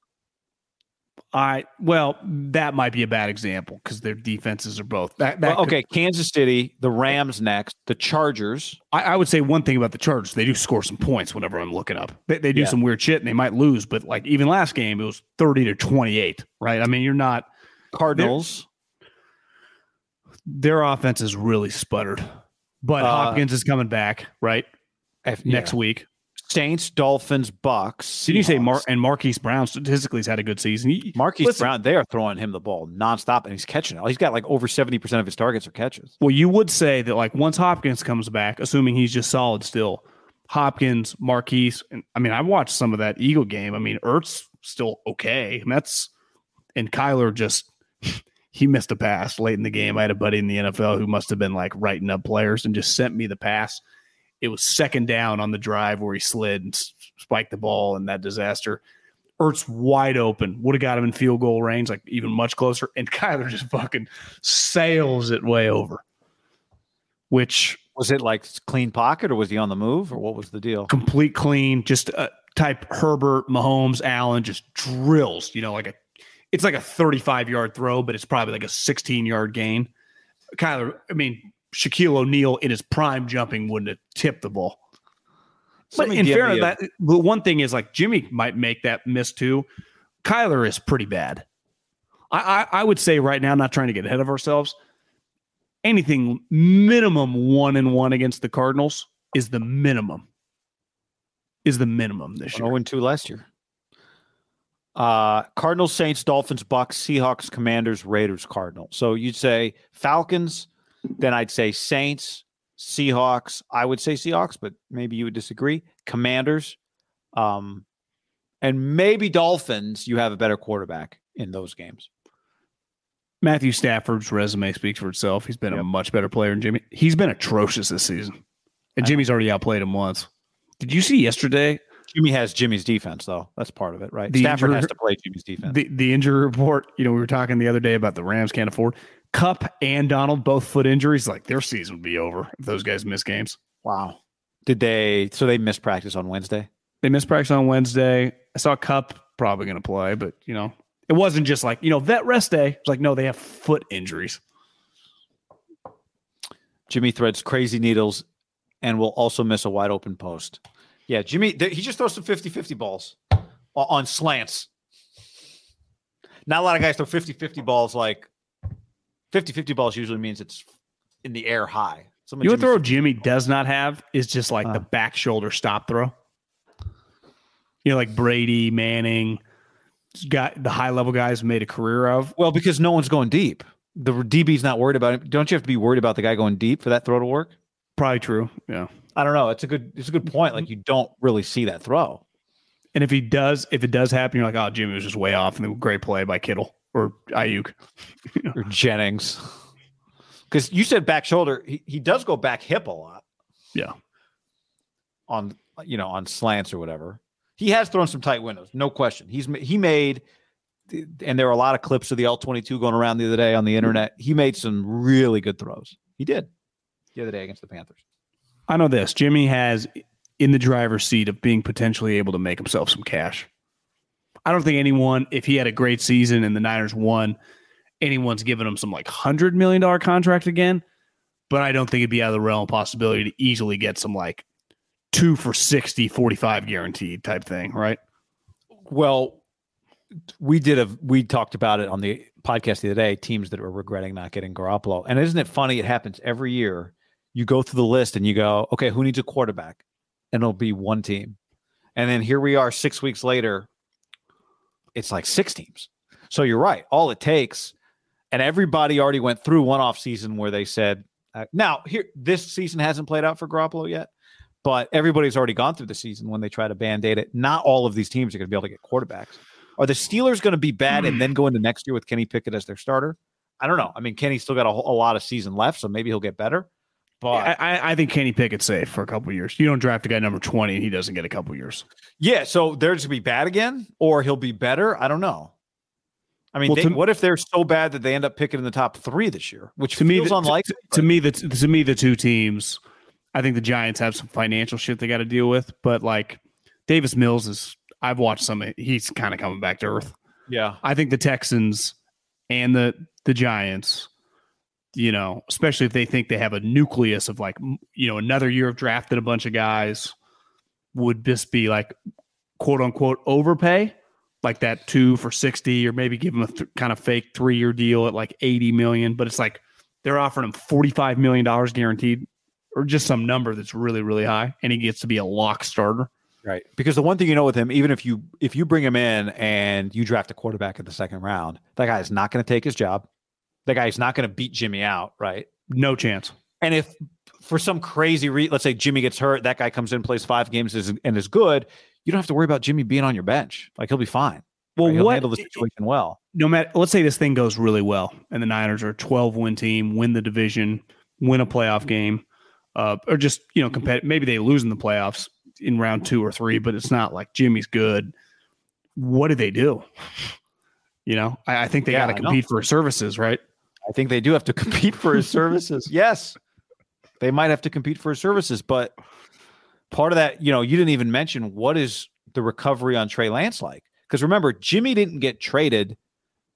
I well, that might be a bad example because their defenses are both. That, that Well, could- okay, Kansas City, the Rams next, the Chargers. I, I would say one thing about the Chargers, they do score some points whenever I'm looking up. They, they do Yeah. some weird shit and they might lose, but like even last game, it was 30 to 28, right? I mean, you're not, Cardinals. their offense is really sputtered, but Uh, Hopkins is coming back, right? F- Next yeah. week. Saints, Dolphins, Bucks. Didn't you say Mar- and Marquise Brown statistically has had a good season? He- Marquise listen, Brown, they are throwing him the ball nonstop and he's catching it. He's got like over 70% of his targets are catches. Well, you would say that like once Hopkins comes back, assuming he's just solid still, Hopkins, Marquise, and I mean, I watched some of that Eagle game. I mean, Ertz still okay. And that's and Kyler just he missed a pass late in the game. I had a buddy in the NFL who must have been like writing up players and just sent me the pass. It was second down on the drive where he slid and spiked the ball in that disaster. Ertz wide open, would have got him in field goal range, like even much closer. And Kyler just fucking sails it way over. Which Was it like clean pocket or was he on the move or what was the deal? complete clean, just uh, type Herbert, Mahomes, Allen, just drills. You know, like a it's like a 35 yard throw, but it's probably like a 16 yard gain. Kyler, I mean, Shaquille O'Neal in his prime jumping wouldn't have tipped the ball. But in fairness, that the one thing is like Jimmy might make that miss too. Kyler is pretty bad. I, I I would say right now, not trying to get ahead of ourselves. Anything minimum one and one against the Cardinals is the minimum. Is the minimum this year. 0 and 2 last year. Uh, Cardinals, Saints, Dolphins, Bucks, Seahawks, Commanders, Raiders, Cardinals. So you'd say Falcons, then I'd say Saints, Seahawks. I would say Seahawks, but maybe you would disagree. Commanders, um, and maybe Dolphins. You have a better quarterback in those games. Matthew Stafford's resume speaks for itself. He's been a much better player than Jimmy. He's been atrocious this season. And Jimmy's already outplayed him once. Did you see yesterday Jimmy has Jimmy's defense, though. That's part of it, right? The Stafford has to play Jimmy's defense. the, the injury report? You know, we were talking the other day about the Rams can't afford Kupp and Donald, both foot injuries. Like their season would be over if those guys miss games. wow. Did they? So they missed practice on Wednesday. They missed practice on Wednesday. I saw Kupp probably going to play, but you know, it wasn't just like you know vet rest day. It's like no, they have foot injuries. Jimmy threads crazy needles and will also miss a wide open post. Yeah, Jimmy, th- he just throws some 50 50 balls on slants. Not a lot of guys throw 50 50 balls like 50 50 balls usually means it's in the air high. Some you know what throw Jimmy does not have is just like uh. the back shoulder stop throw. You know, like Brady, Manning, got the high level guys made a career of. Well, because no one's going deep. The DB's not worried about it. Don't you have to be worried about the guy going deep for that throw to work? Probably true. Yeah. I don't know. It's a good it's a good point. Like you don't really see that throw. And if he does, if it does happen, you're like, oh, Jimmy was just way off, and then great play by Kittle or Aiyuk or Jennings. Because you said back shoulder, he, he does go back hip a lot. Yeah. On you know on slants or whatever, he has thrown some tight windows, no question. He's he made, and there were a lot of clips of the All twenty two going around the other day on the internet. He made some really good throws. He did the other day against the Panthers. I know this. Jimmy has in the driver's seat of being potentially able to make himself some cash. I don't think anyone, if he had a great season and the Niners won, anyone's giving him some like hundred million dollar contract again. But I don't think it'd be out of the realm of possibility to easily get some like two for 60, 45 guaranteed type thing, right? Well, we did a we talked about it on the podcast the other day, teams that are regretting not getting Garoppolo. And isn't it funny? It happens every year. You go through the list and you go, okay, who needs a quarterback? And it'll be one team. And then here we are six weeks later, it's like six teams. So you're right. All it takes, and everybody already went through one off season where they said, uh, now here this season hasn't played out for Garoppolo yet, but everybody's already gone through the season when they try to band aid it. Not all of these teams are going to be able to get quarterbacks. Are the Steelers going to be bad and then go into next year with Kenny Pickett as their starter? I don't know. I mean, Kenny's still got a, a lot of season left, so maybe he'll get better. But I, I think Kenny Pickett's safe for a couple years. You don't draft a guy number twenty and he doesn't get a couple years. Yeah, so they're just going to be bad again, or he'll be better. I don't know. I mean, well, they, what if they're so bad that they end up picking in the top three this year? Which to me, the, unlikely. To, to me, the to me the two teams. I think the Giants have some financial shit they got to deal with, but like Davis Mills is. I've watched some. He's kind of coming back to earth. Yeah, I think the Texans and the the Giants you know, especially if they think they have a nucleus of like, you know, another year of drafted a bunch of guys would just be like quote unquote overpay, like that two for 60, or maybe give them a th- kind of fake three year deal at like 80 million. But it's like they're offering him $45 million guaranteed or just some number that's really, really high. And he gets to be a lock starter. Right. Because the one thing you know with him, even if you if you bring him in and you draft a quarterback in the second round, that guy is not going to take his job the guy's not going to beat Jimmy out, right? No chance. And if for some crazy re- let's say Jimmy gets hurt, that guy comes in, plays five games, and is good, you don't have to worry about Jimmy being on your bench. Like he'll be fine. Well, right? he'll what handle the situation well. No matter, let's say this thing goes really well, and the Niners are a 12 win team, win the division, win a playoff game, uh, or just you know, compet- maybe they lose in the playoffs in round two or three, but it's not like Jimmy's good. What do they do? You know, I, I think they yeah, got to compete for services, right? I think they do have to compete for his services. yes, they might have to compete for his services, but part of that, you know, you didn't even mention what is the recovery on Trey Lance like? Because remember, Jimmy didn't get traded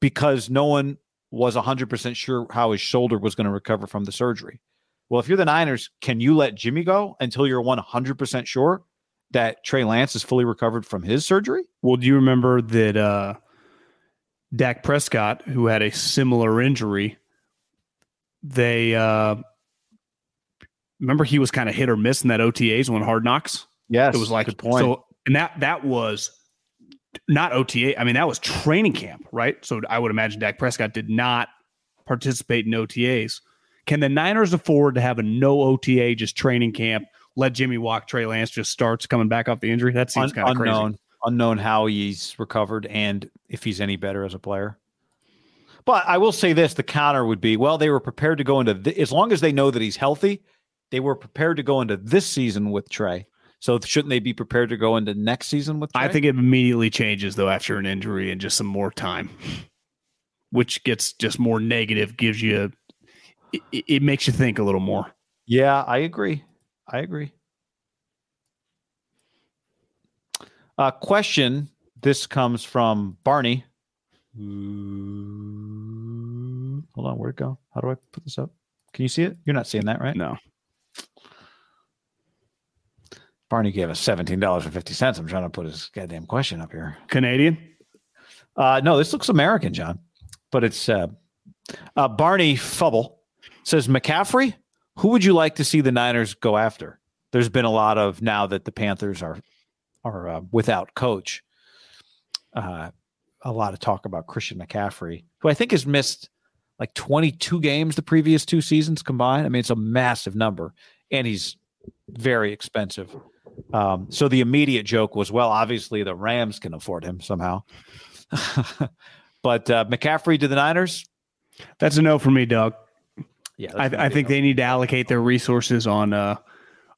because no one was 100% sure how his shoulder was going to recover from the surgery. Well, if you're the Niners, can you let Jimmy go until you're 100% sure that Trey Lance is fully recovered from his surgery? Well, do you remember that uh, Dak Prescott, who had a similar injury, they uh, remember he was kind of hit or miss in that OTAs when Hard Knocks. Yes, it was like good point. So, and that that was not OTA. I mean, that was training camp, right? So I would imagine Dak Prescott did not participate in OTAs. Can the Niners afford to have a no OTA, just training camp? Let Jimmy walk. Trey Lance just starts coming back off the injury. That seems Un- kind of crazy unknown how he's recovered and if he's any better as a player. But I will say this: the counter would be, well, they were prepared to go into th- as long as they know that he's healthy. They were prepared to go into this season with Trey. So shouldn't they be prepared to go into next season with? Trey? I think it immediately changes though after an injury and just some more time, which gets just more negative. Gives you, it, it makes you think a little more. Yeah, I agree. I agree. Uh, question. This comes from Barney. hold on, where'd it go? How do I put this up? Can you see it? You're not seeing that, right? No. Barney gave us seventeen dollars and fifty cents. I'm trying to put his goddamn question up here. Canadian. Uh, no, this looks American, John, but it's uh, uh, Barney Fubble says McCaffrey. Who would you like to see the Niners go after? There's been a lot of now that the Panthers are are uh, without coach. Uh, a lot of talk about Christian McCaffrey, who I think has missed like 22 games the previous two seasons combined. I mean, it's a massive number, and he's very expensive. Um, so the immediate joke was, well, obviously the Rams can afford him somehow. but uh, McCaffrey to the Niners? That's a no for me, Doug. Yeah, I, I think they need to allocate their resources on. Uh,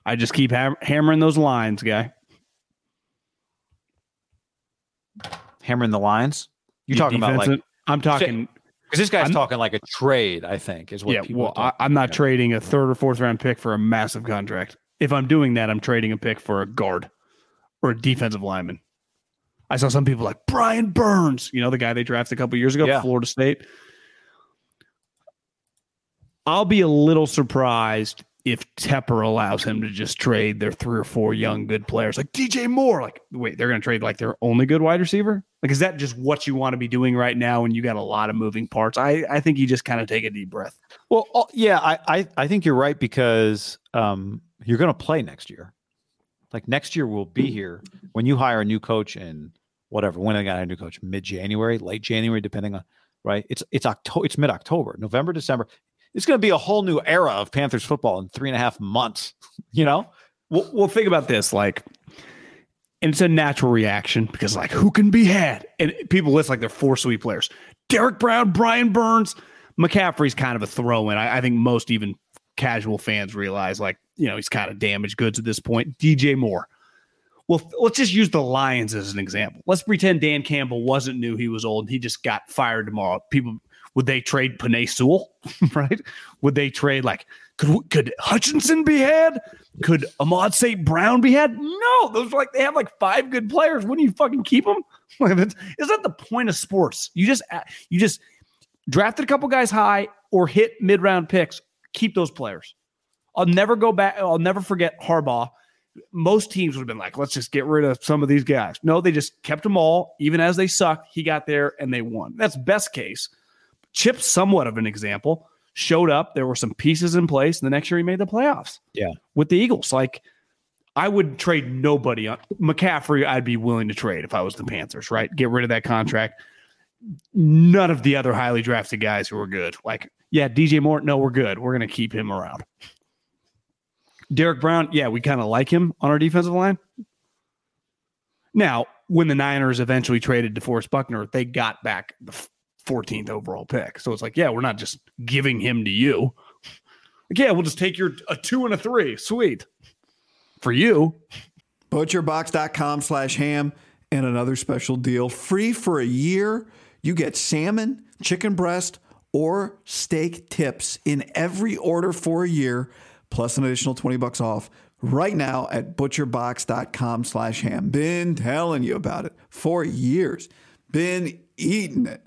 I just keep ha- hammering those lines, guy. Hammering the lines. You're talking about like I'm talking because this guy's I'm, talking like a trade. I think is what. Yeah, well, I, am not trading a third or fourth round pick for a massive contract. If I'm doing that, I'm trading a pick for a guard or a defensive lineman. I saw some people like Brian Burns, you know, the guy they drafted a couple years ago, yeah. Florida State. I'll be a little surprised if Tepper allows him to just trade their three or four young good players like DJ Moore. Like, wait, they're going to trade like their only good wide receiver? Like, is that just what you want to be doing right now when you got a lot of moving parts? I, I think you just kind of take a deep breath. Well, uh, yeah, I, I, I think you're right because um, you're going to play next year. Like next year, we'll be here when you hire a new coach and whatever. When I got a new coach, mid January, late January, depending on right. It's it's October. It's mid October, November, December it's going to be a whole new era of Panthers football in three and a half months. You know, well, well, think about this. Like, and it's a natural reaction because, like, who can be had? And people list like they're four sweet players: Derrick Brown, Brian Burns, McCaffrey's kind of a throw in. I, I think most even casual fans realize, like, you know, he's kind of damaged goods at this point. DJ Moore. Well, let's just use the Lions as an example. Let's pretend Dan Campbell wasn't new; he was old. He just got fired tomorrow. People would they trade Penei Sewell? right? Would they trade like could could Hutchinson be had? Could Ahmad St. Brown be had? No, those are like they have like five good players. Wouldn't you fucking keep them? is that the point of sports? You just uh, you just drafted a couple guys high or hit mid round picks. Keep those players. I'll never go back. I'll never forget Harbaugh. Most teams would have been like, let's just get rid of some of these guys. No, they just kept them all, even as they sucked. He got there and they won. That's best case. Chip, somewhat of an example, showed up. There were some pieces in place. And the next year he made the playoffs. Yeah. With the Eagles. Like, I would trade nobody on McCaffrey. I'd be willing to trade if I was the Panthers, right? Get rid of that contract. None of the other highly drafted guys who were good. Like, yeah, DJ Moore, no, we're good. We're going to keep him around. Derrick Brown, yeah, we kind of like him on our defensive line. Now, when the Niners eventually traded DeForest Buckner, they got back the 14th overall pick. So it's like, yeah, we're not just giving him to you. Like, yeah, we'll just take your a two and a three. Sweet. For you. Butcherbox.com slash ham and another special deal. Free for a year. You get salmon, chicken breast, or steak tips in every order for a year, plus an additional 20 bucks off right now at butcherbox.com slash ham. Been telling you about it for years. Been eating it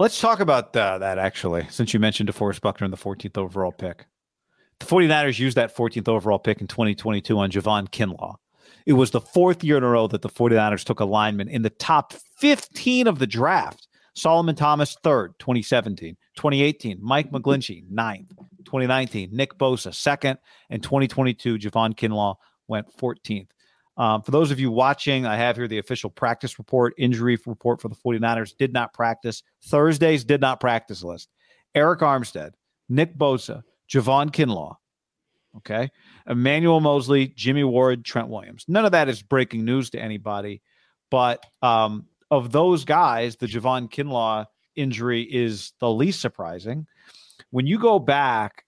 Let's talk about uh, that actually, since you mentioned DeForest Buckner in the 14th overall pick. The 49ers used that 14th overall pick in 2022 on Javon Kinlaw. It was the fourth year in a row that the 49ers took a lineman in the top 15 of the draft. Solomon Thomas, third, 2017. 2018, Mike McGlinchey, ninth. 2019, Nick Bosa, second. And 2022, Javon Kinlaw went 14th. Um, for those of you watching, I have here the official practice report, injury report for the 49ers. Did not practice. Thursdays did not practice list. Arik Armstead, Nick Bosa, Javon Kinlaw, okay, Emmanuel Moseley, Jimmy Ward, Trent Williams. None of that is breaking news to anybody. But um, of those guys, the Javon Kinlaw injury is the least surprising. When you go back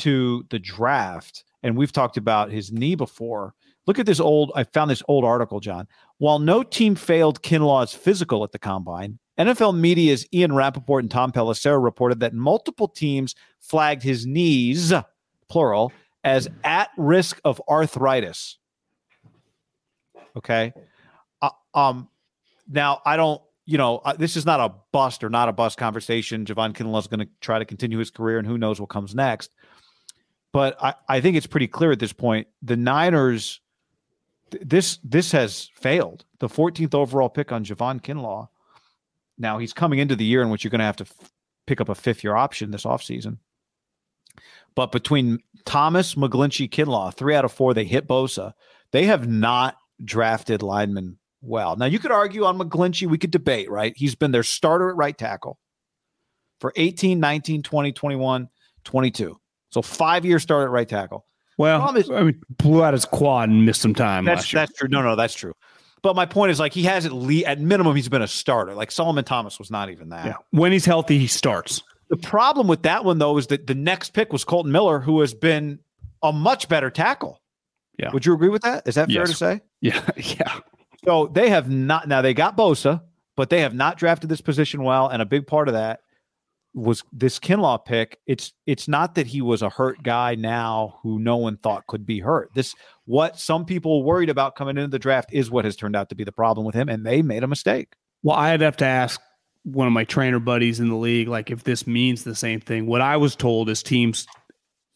to the draft, and we've talked about his knee before – Look at this old, I found this old article, John. While no team failed Kinlaw's physical at the combine, NFL media's Ian Rapoport and Tom Pelissero reported that multiple teams flagged his knees, plural, as at risk of arthritis. Okay. Uh, um, now, I don't, you know, uh, this is not a bust or not a bust conversation. Javon Kinlaw is going to try to continue his career, and who knows what comes next. But I, I think it's pretty clear at this point the Niners this this has failed. The 14th overall pick on Javon Kinlaw. Now he's coming into the year in which you're going to have to f- pick up a fifth year option this offseason. But between Thomas, McGlinchey, Kinlaw, three out of four, they hit Bosa. They have not drafted linemen well. Now you could argue on McGlinchey, we could debate, right? He's been their starter at right tackle. for 18, 19, 20, 21, 22. So five year start at right tackle. Well, is, I mean, blew out his quad and missed some time. That's that's true. No, no, that's true. But my point is, like, he has at least at minimum, he's been a starter. Like Solomon Thomas was not even that. Yeah. When he's healthy, he starts. The problem with that one though is that the next pick was Kolton Miller, who has been a much better tackle. Yeah. Would you agree with that? Is that fair yes. to say? Yeah. Yeah. So they have not now they got Bosa, but they have not drafted this position well, and a big part of that was this Kinlaw pick. It's it's not that he was a hurt guy now who no one thought could be hurt. This what some people worried about coming into the draft is what has turned out to be the problem with him, and they made a mistake. Well, I'd have to ask one of my trainer buddies in the league, like if this means the same thing. What I was told is teams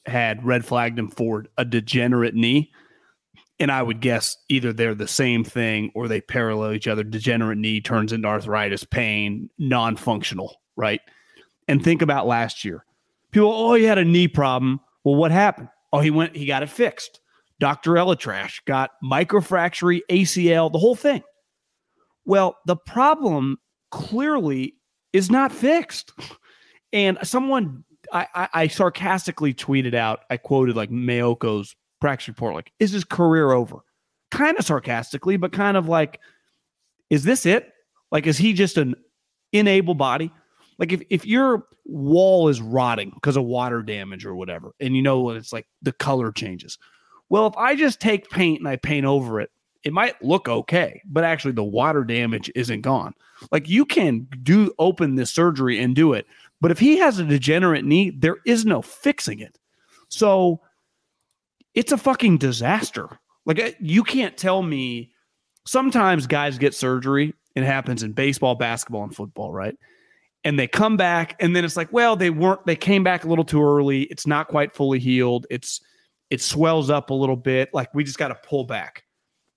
had red flagged him for a degenerate knee. And I would guess either they're the same thing or they parallel each other. Degenerate knee turns into arthritis, pain, non functional, right? And think about last year. People, oh, he had a knee problem. Well, what happened? Oh, he went, he got it fixed. Dr. ElAttrache got microfracture, ACL, the whole thing. Well, the problem clearly is not fixed. And someone I, I, I sarcastically tweeted out, I quoted like Maiocco's practice report, like, is his career over? Kind of sarcastically, but kind of like, is this it? Like, is he just an inable body? Like, if, if your wall is rotting because of water damage or whatever, and you know what it's like, the color changes. Well, if I just take paint and I paint over it, it might look okay, but actually the water damage isn't gone. Like you can do open this surgery and do it, but if he has a degenerate knee, there is no fixing it. So it's a fucking disaster. Like you can't tell me sometimes guys get surgery. It happens in baseball, basketball, and football, right? And they come back, and then it's like, well, they weren't, they came back a little too early. It's not quite fully healed. It's, it swells up a little bit. Like we just got to pull back.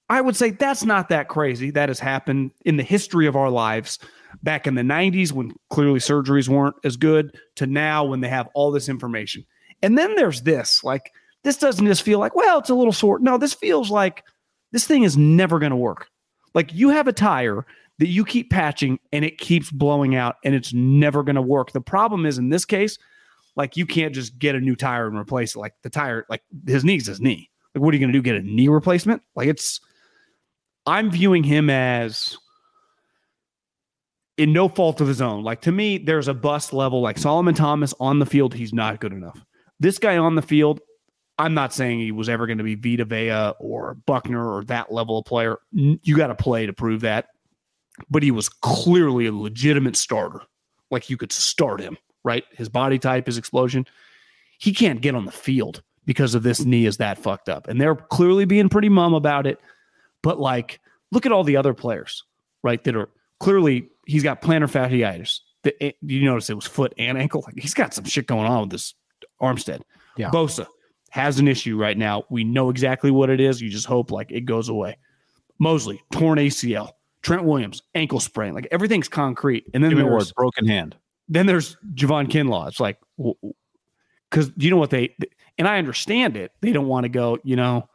I would say that's not that crazy. That has happened in the history of our lives back in the 90s when clearly surgeries weren't as good to now when they have all this information. And then there's this like, this doesn't just feel like, well, it's a little sore. No, this feels like this thing is never going to work. Like you have a tire that you keep patching and it keeps blowing out and it's never going to work. The problem is in this case, like you can't just get a new tire and replace it. Like the tire, like his knee's his knee. Like what are you going to do? Get a knee replacement? Like it's, I'm viewing him as in no fault of his own. Like to me, there's a bust level. Like Solomon Thomas on the field, he's not good enough. This guy on the field, I'm not saying he was ever going to be Vita Vea or Buckner or that level of player. You got to play to prove that. But he was clearly a legitimate starter. Like you could start him, right? His body type, his explosion. He can't get on the field because of this knee is that fucked up. And they're clearly being pretty mum about it. But like, look at all the other players, right? That are clearly he's got plantar fasciitis. The, eh, you notice it was foot and ankle. Like he's got some shit going on with this Armstead. Yeah. Bosa has an issue right now. We know exactly what it is. You just hope like it goes away. Moseley, torn ACL. Trent Williams, ankle sprain. Like everything's concrete. And then there's broken hand. Then there's Javon Kinlaw. It's like, because you know what they, and I understand it. They don't want to go, you know,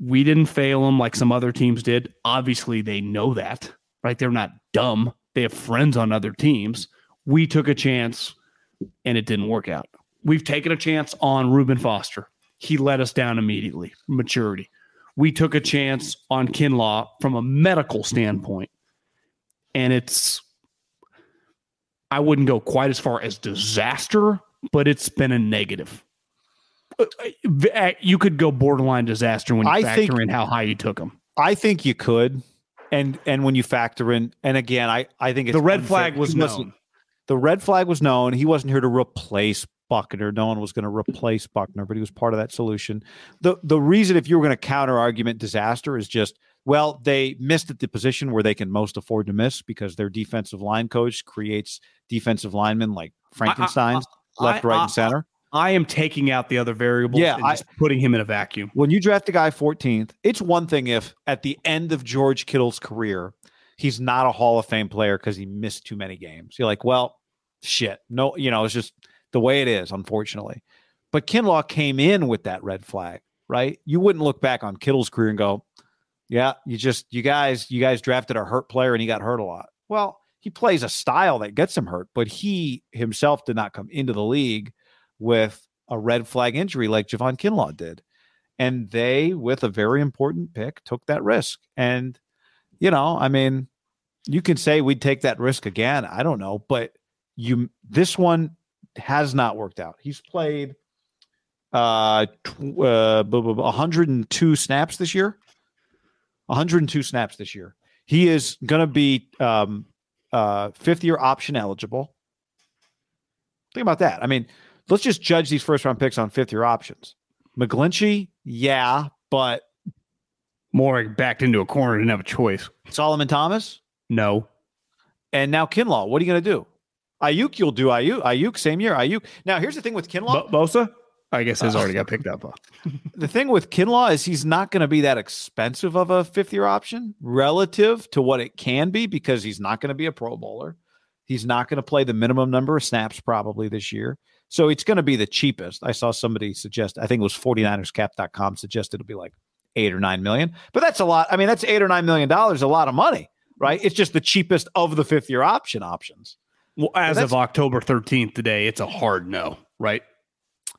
we didn't fail them like some other teams did. Obviously, they know that, right? They're not dumb. They have friends on other teams. We took a chance and it didn't work out. We've taken a chance on Reuben Foster. He let us down immediately. Maturity. We took a chance on Kinlaw from a medical standpoint. And it's, I wouldn't go quite as far as disaster, but it's been a negative. Uh, uh, you could go borderline disaster when you I factor think, in how high you took him. I think you could, and and when you factor in, and again, I I think the red flag was known. The red flag was known. He wasn't here to replace Buckner. No one was going to replace Buckner, but he was part of that solution. The the reason, if you were going to counter argument disaster, is just well, they missed at the position where they can most afford to miss because their defensive line coach creates defensive linemen like Frankenstein's I, I, left, I, right, and center. I am taking out the other variables yeah, and just I, putting him in a vacuum. When you draft a guy 14th, it's one thing if at the end of George Kittle's career, he's not a Hall of Fame player because he missed too many games. You're like, well, shit. No, you know, it's just the way it is, unfortunately. But Kinlaw came in with that red flag, right? You wouldn't look back on Kittle's career and go, yeah, you just, you guys, you guys drafted a hurt player and he got hurt a lot. Well, he plays a style that gets him hurt, but he himself did not come into the league with a red flag injury like Javon Kinlaw did. And they, with a very important pick, took that risk. And, you know, I mean, you can say we'd take that risk again. I don't know, but you this one has not worked out. He's played uh, tw- uh 102 snaps this year. 102 snaps this year. He is going to be um uh fifth year option eligible. Think about that. I mean, let's just judge these first round picks on fifth year options. McGlinchey, yeah, but more backed into a corner, didn't have a choice. Solomon Thomas, no. And now Kinlaw, what are you going to do? Aiyuk, you'll do Aiyuk. Aiyuk, same year. Aiyuk. Now, here's the thing with Kinlaw. Bo- Bosa, I guess has uh, already got picked up. the thing with Kinlaw is he's not going to be that expensive of a fifth year option relative to what it can be because he's not going to be a Pro Bowler. He's not going to play the minimum number of snaps probably this year. So it's going to be the cheapest. I saw somebody suggest, I think it was 49erscap.com suggested it'll be like eight or nine million. But that's a lot. I mean, that's eight or nine million dollars, a lot of money, right? It's just the cheapest of the fifth year option options. Well, as of October 13th today, it's a hard no, right?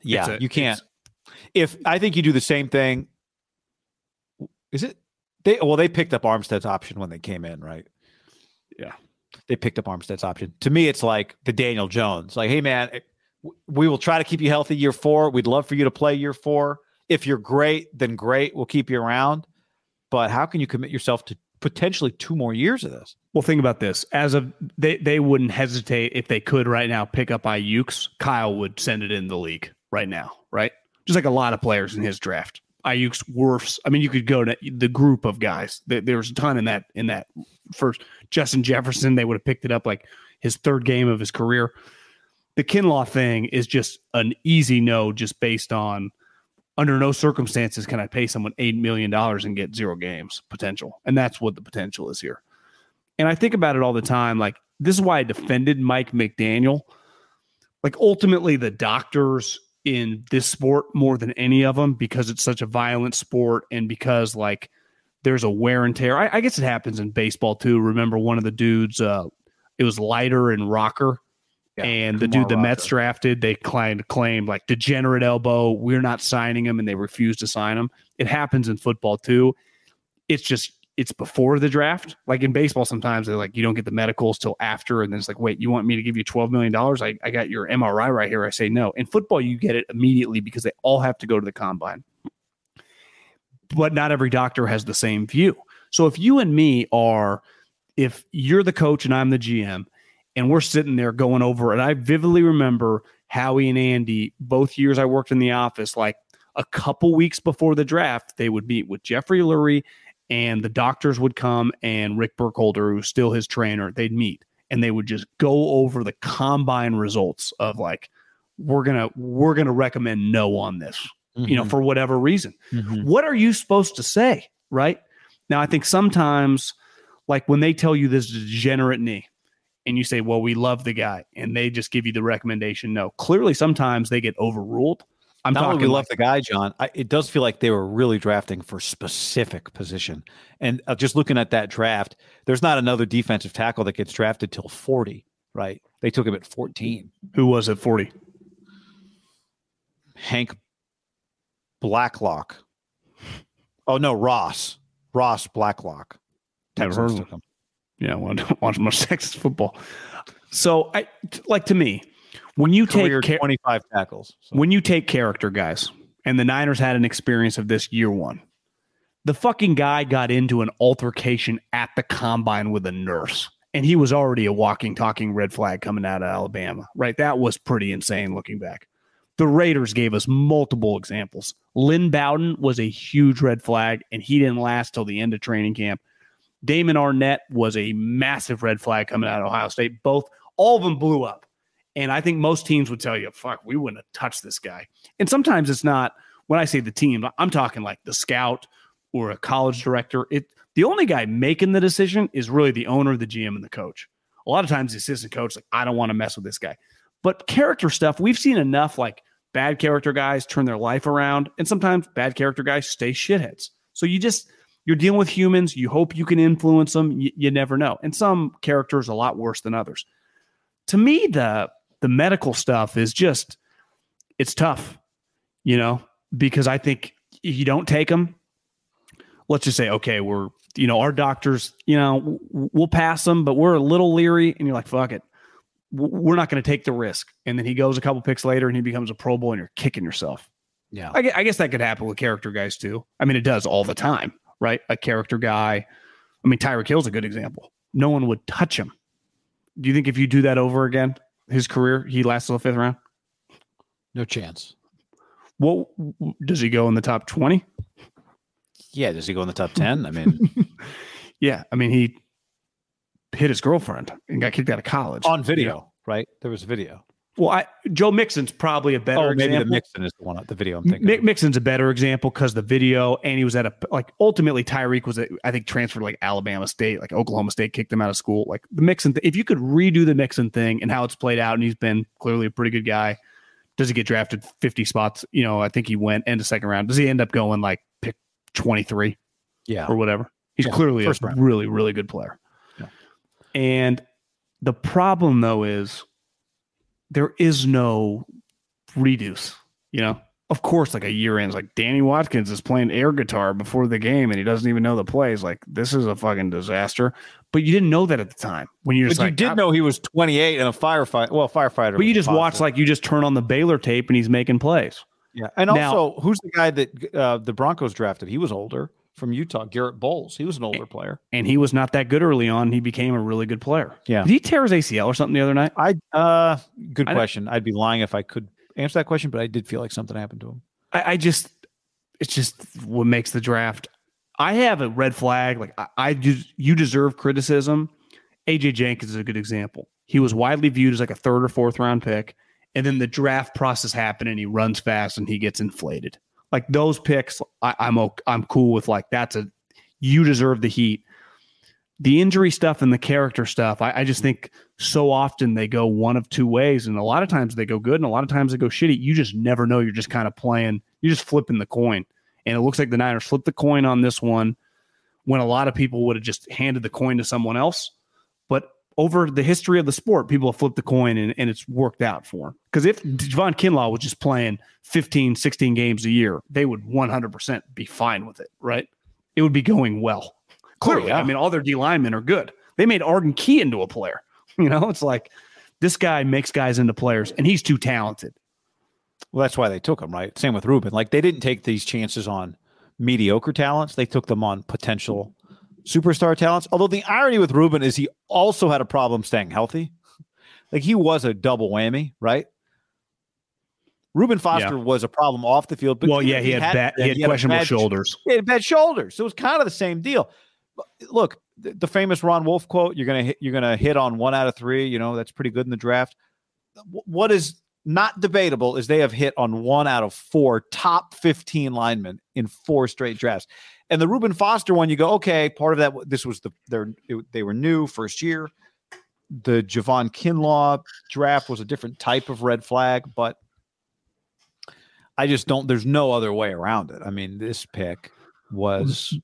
Yeah, a, you can't. If I think you do the same thing, is it? They well, they picked up Armstead's option when they came in, right? Yeah, they picked up Armstead's option. To me, it's like the Daniel Jones. Like, hey man, eh, we will try to keep you healthy year four. We'd love for you to play year four. If you're great, then great. We'll keep you around. But how can you commit yourself to potentially two more years of this? Well, think about this. As of they, they wouldn't hesitate if they could right now pick up Aiyuk's. Kyle would send it in the league right now, right? Just like a lot of players in his draft. Aiyuk's Wirfs. I mean, you could go to the group of guys. There's a ton in that in that first. Justin Jefferson, they would have picked it up like his third game of his career. The Kinlaw thing is just an easy no, just based on under no circumstances can I pay someone eight million dollars and get zero games potential, and that's what the potential is here. And I think about it all the time. Like this is why I defended Mike McDaniel. Like ultimately, the doctors in this sport more than any of them because it's such a violent sport and because like there's a wear and tear. I, I guess it happens in baseball too. Remember one of the dudes, uh, it was lighter and Rocker. Yeah, and Kumar the dude the. Mets drafted, they claimed claimed like degenerate elbow. We're not signing him, and they refused to sign him. It happens in football too. It's just it's before the draft. Like in baseball, sometimes they're like, you don't get the medicals till after. And then it's like, wait, you want me to give you $12 million? I, I got your MRI right here. I say no. In football, you get it immediately because they all have to go to the combine. But not every doctor has the same view. So if you and me are, if you're the coach and I'm the GM, and we're sitting there going over, and I vividly remember Howie and Andy, both years I worked in the office, like a couple weeks before the draft, they would meet with Jeffrey Lurie and the doctors would come and Rick Burkholder, who's still his trainer, they'd meet and they would just go over the combine results of like, we're gonna we're gonna recommend no on this, mm-hmm. you know, mm-hmm. for whatever reason. Mm-hmm. What are you supposed to say, right? Now, I think sometimes, like when they tell you this degenerate knee, and you say, "Well, we love the guy," and they just give you the recommendation, no. Clearly, sometimes they get overruled I'm Not talking. We love the guy, John. I, it does feel like they were really drafting for specific position. And uh, just looking at that draft, there's not another defensive tackle that gets drafted till 40. Right? They took him at 14. Who was at 40? Hank Blacklock. Oh no, Ross. Ross Blacklock. Texans of him. I don't watch much Texas football. So, I like to me, when you Career take 25 tackles. So. When you take character guys, and the Niners had an experience of this year one. The fucking guy got into an altercation at the combine with a nurse, and he was already a walking, talking red flag coming out of Alabama, right? That was pretty insane looking back. The Raiders gave us multiple examples. Lynn Bowden was a huge red flag, and he didn't last till the end of training camp. Damon Arnette was a massive red flag coming out of Ohio State. Both, all of them blew up. And I think most teams would tell you, fuck, we wouldn't have touched this guy. And sometimes it's not, when I say the team, I'm talking like the scout or a college director. It the only guy making the decision is really the owner, the GM, and the coach. A lot of times the assistant coach, like, I don't want to mess with this guy. But character stuff, we've seen enough like bad character guys turn their life around, and sometimes bad character guys stay shitheads. So you just you're dealing with humans. You hope you can influence them. You, you never know. And some characters a lot worse than others. To me, the the medical stuff is just it's tough, you know, because I think if you don't take them, let's just say, okay, we're you know our doctors, you know, we'll pass them, but we're a little leery, and you're like, fuck it, we're not going to take the risk. And then he goes a couple picks later, and he becomes a Pro Bowl, and you're kicking yourself. Yeah, I I guess that could happen with character guys too. I mean, it does all the time, right? A character guy. I mean, Tyreek Hill's a good example. No one would touch him. Do you think if you do that over again, his career, he lasts till the fifth round? No chance. Well, does he go in the top twenty? Yeah, does he go in the top ten? I mean, yeah, I mean he hit his girlfriend and got kicked out of college on video, right? There was video. Well, I, Joe Mixon's probably a better. Example. Oh, maybe example. the Mixon is the one. The video I'm thinking. Mick Mixon's a better example because the video, and he was at a like. Ultimately, Tyreek was, a, I think, transferred to like Alabama State, like Oklahoma State kicked him out of school. Like the Mixon, th- if you could redo the Mixon thing and how it's played out, and he's been clearly a pretty good guy. Does he get drafted 50 spots? You know, I think he went end of second round. Does he end up going like pick 23? Yeah, or whatever. He's Yeah, clearly a round. really, really good player. Yeah. And the problem though is there is no reduce, you know. Of course, like a year in, it's like Danny Watkins is playing air guitar before the game and he doesn't even know the plays. Like, this is a fucking disaster. But you didn't know that at the time when you're but just you like, did "Ah," know he was 28 and a firefighter. Well, firefighter. But you just watch like you just turn on the Baylor tape and he's making plays. yeah. And Now- also, who's the guy that uh, the Broncos drafted? He was older from Utah. Garett Bolles. He was an older player. And he was not that good early on. He became a really good player. Yeah. Did he tear his ACL or something the other night? I uh, good I question. I'd be lying if I could answer that question, but I did feel like something happened to him. I, I just it's just what makes the draft. I have a red flag. Like I, I just you deserve criticism. AJ Jenkins is a good example. He was widely viewed as like a third or fourth round pick, and then the draft process happened, and he runs fast and he gets inflated. Like those picks, I, I'm ok- I'm cool with. Like that's a you deserve the heat. The injury stuff and the character stuff, I, I just think so often they go one of two ways, and a lot of times they go good, and a lot of times they go shitty. You just never know. You're just kind of playing. You're just flipping the coin, and it looks like the Niners flipped the coin on this one when a lot of people would have just handed the coin to someone else. Over the history of the sport, people have flipped the coin and, and it's worked out for them. Because if Javon Kinlaw was just playing 15, 16 games a year, they would 100% be fine with it, right? It would be going well. Oh, Clearly, yeah. I mean, all their D linemen are good. They made Arden Key into a player. You know, it's like this guy makes guys into players, and he's too talented. Well, that's why they took him, right? Same with Reuben. Like they didn't take these chances on mediocre talents; they took them on potential superstar talents. Although the irony with Reuben is he also had a problem staying healthy. Like he was a double whammy, right? Reuben Foster was a problem off the field. But well, yeah, he had bad, he had a questionable bad- shoulders. He had bad shoulders. So it was kind of the same deal. But Look, the, the famous Ron Wolf quote: "You're gonna hit, you're gonna hit on one out of three. You know that's pretty good in the draft." Wh- What is not debatable is they have hit on one out of four top 15 linemen in four straight drafts. And the Reuben Foster one, you go, okay, part of that. This was the they're, it- they were new first year. The Javon Kinlaw draft was a different type of red flag, but I just don't. There's no other way around it. I mean, this pick was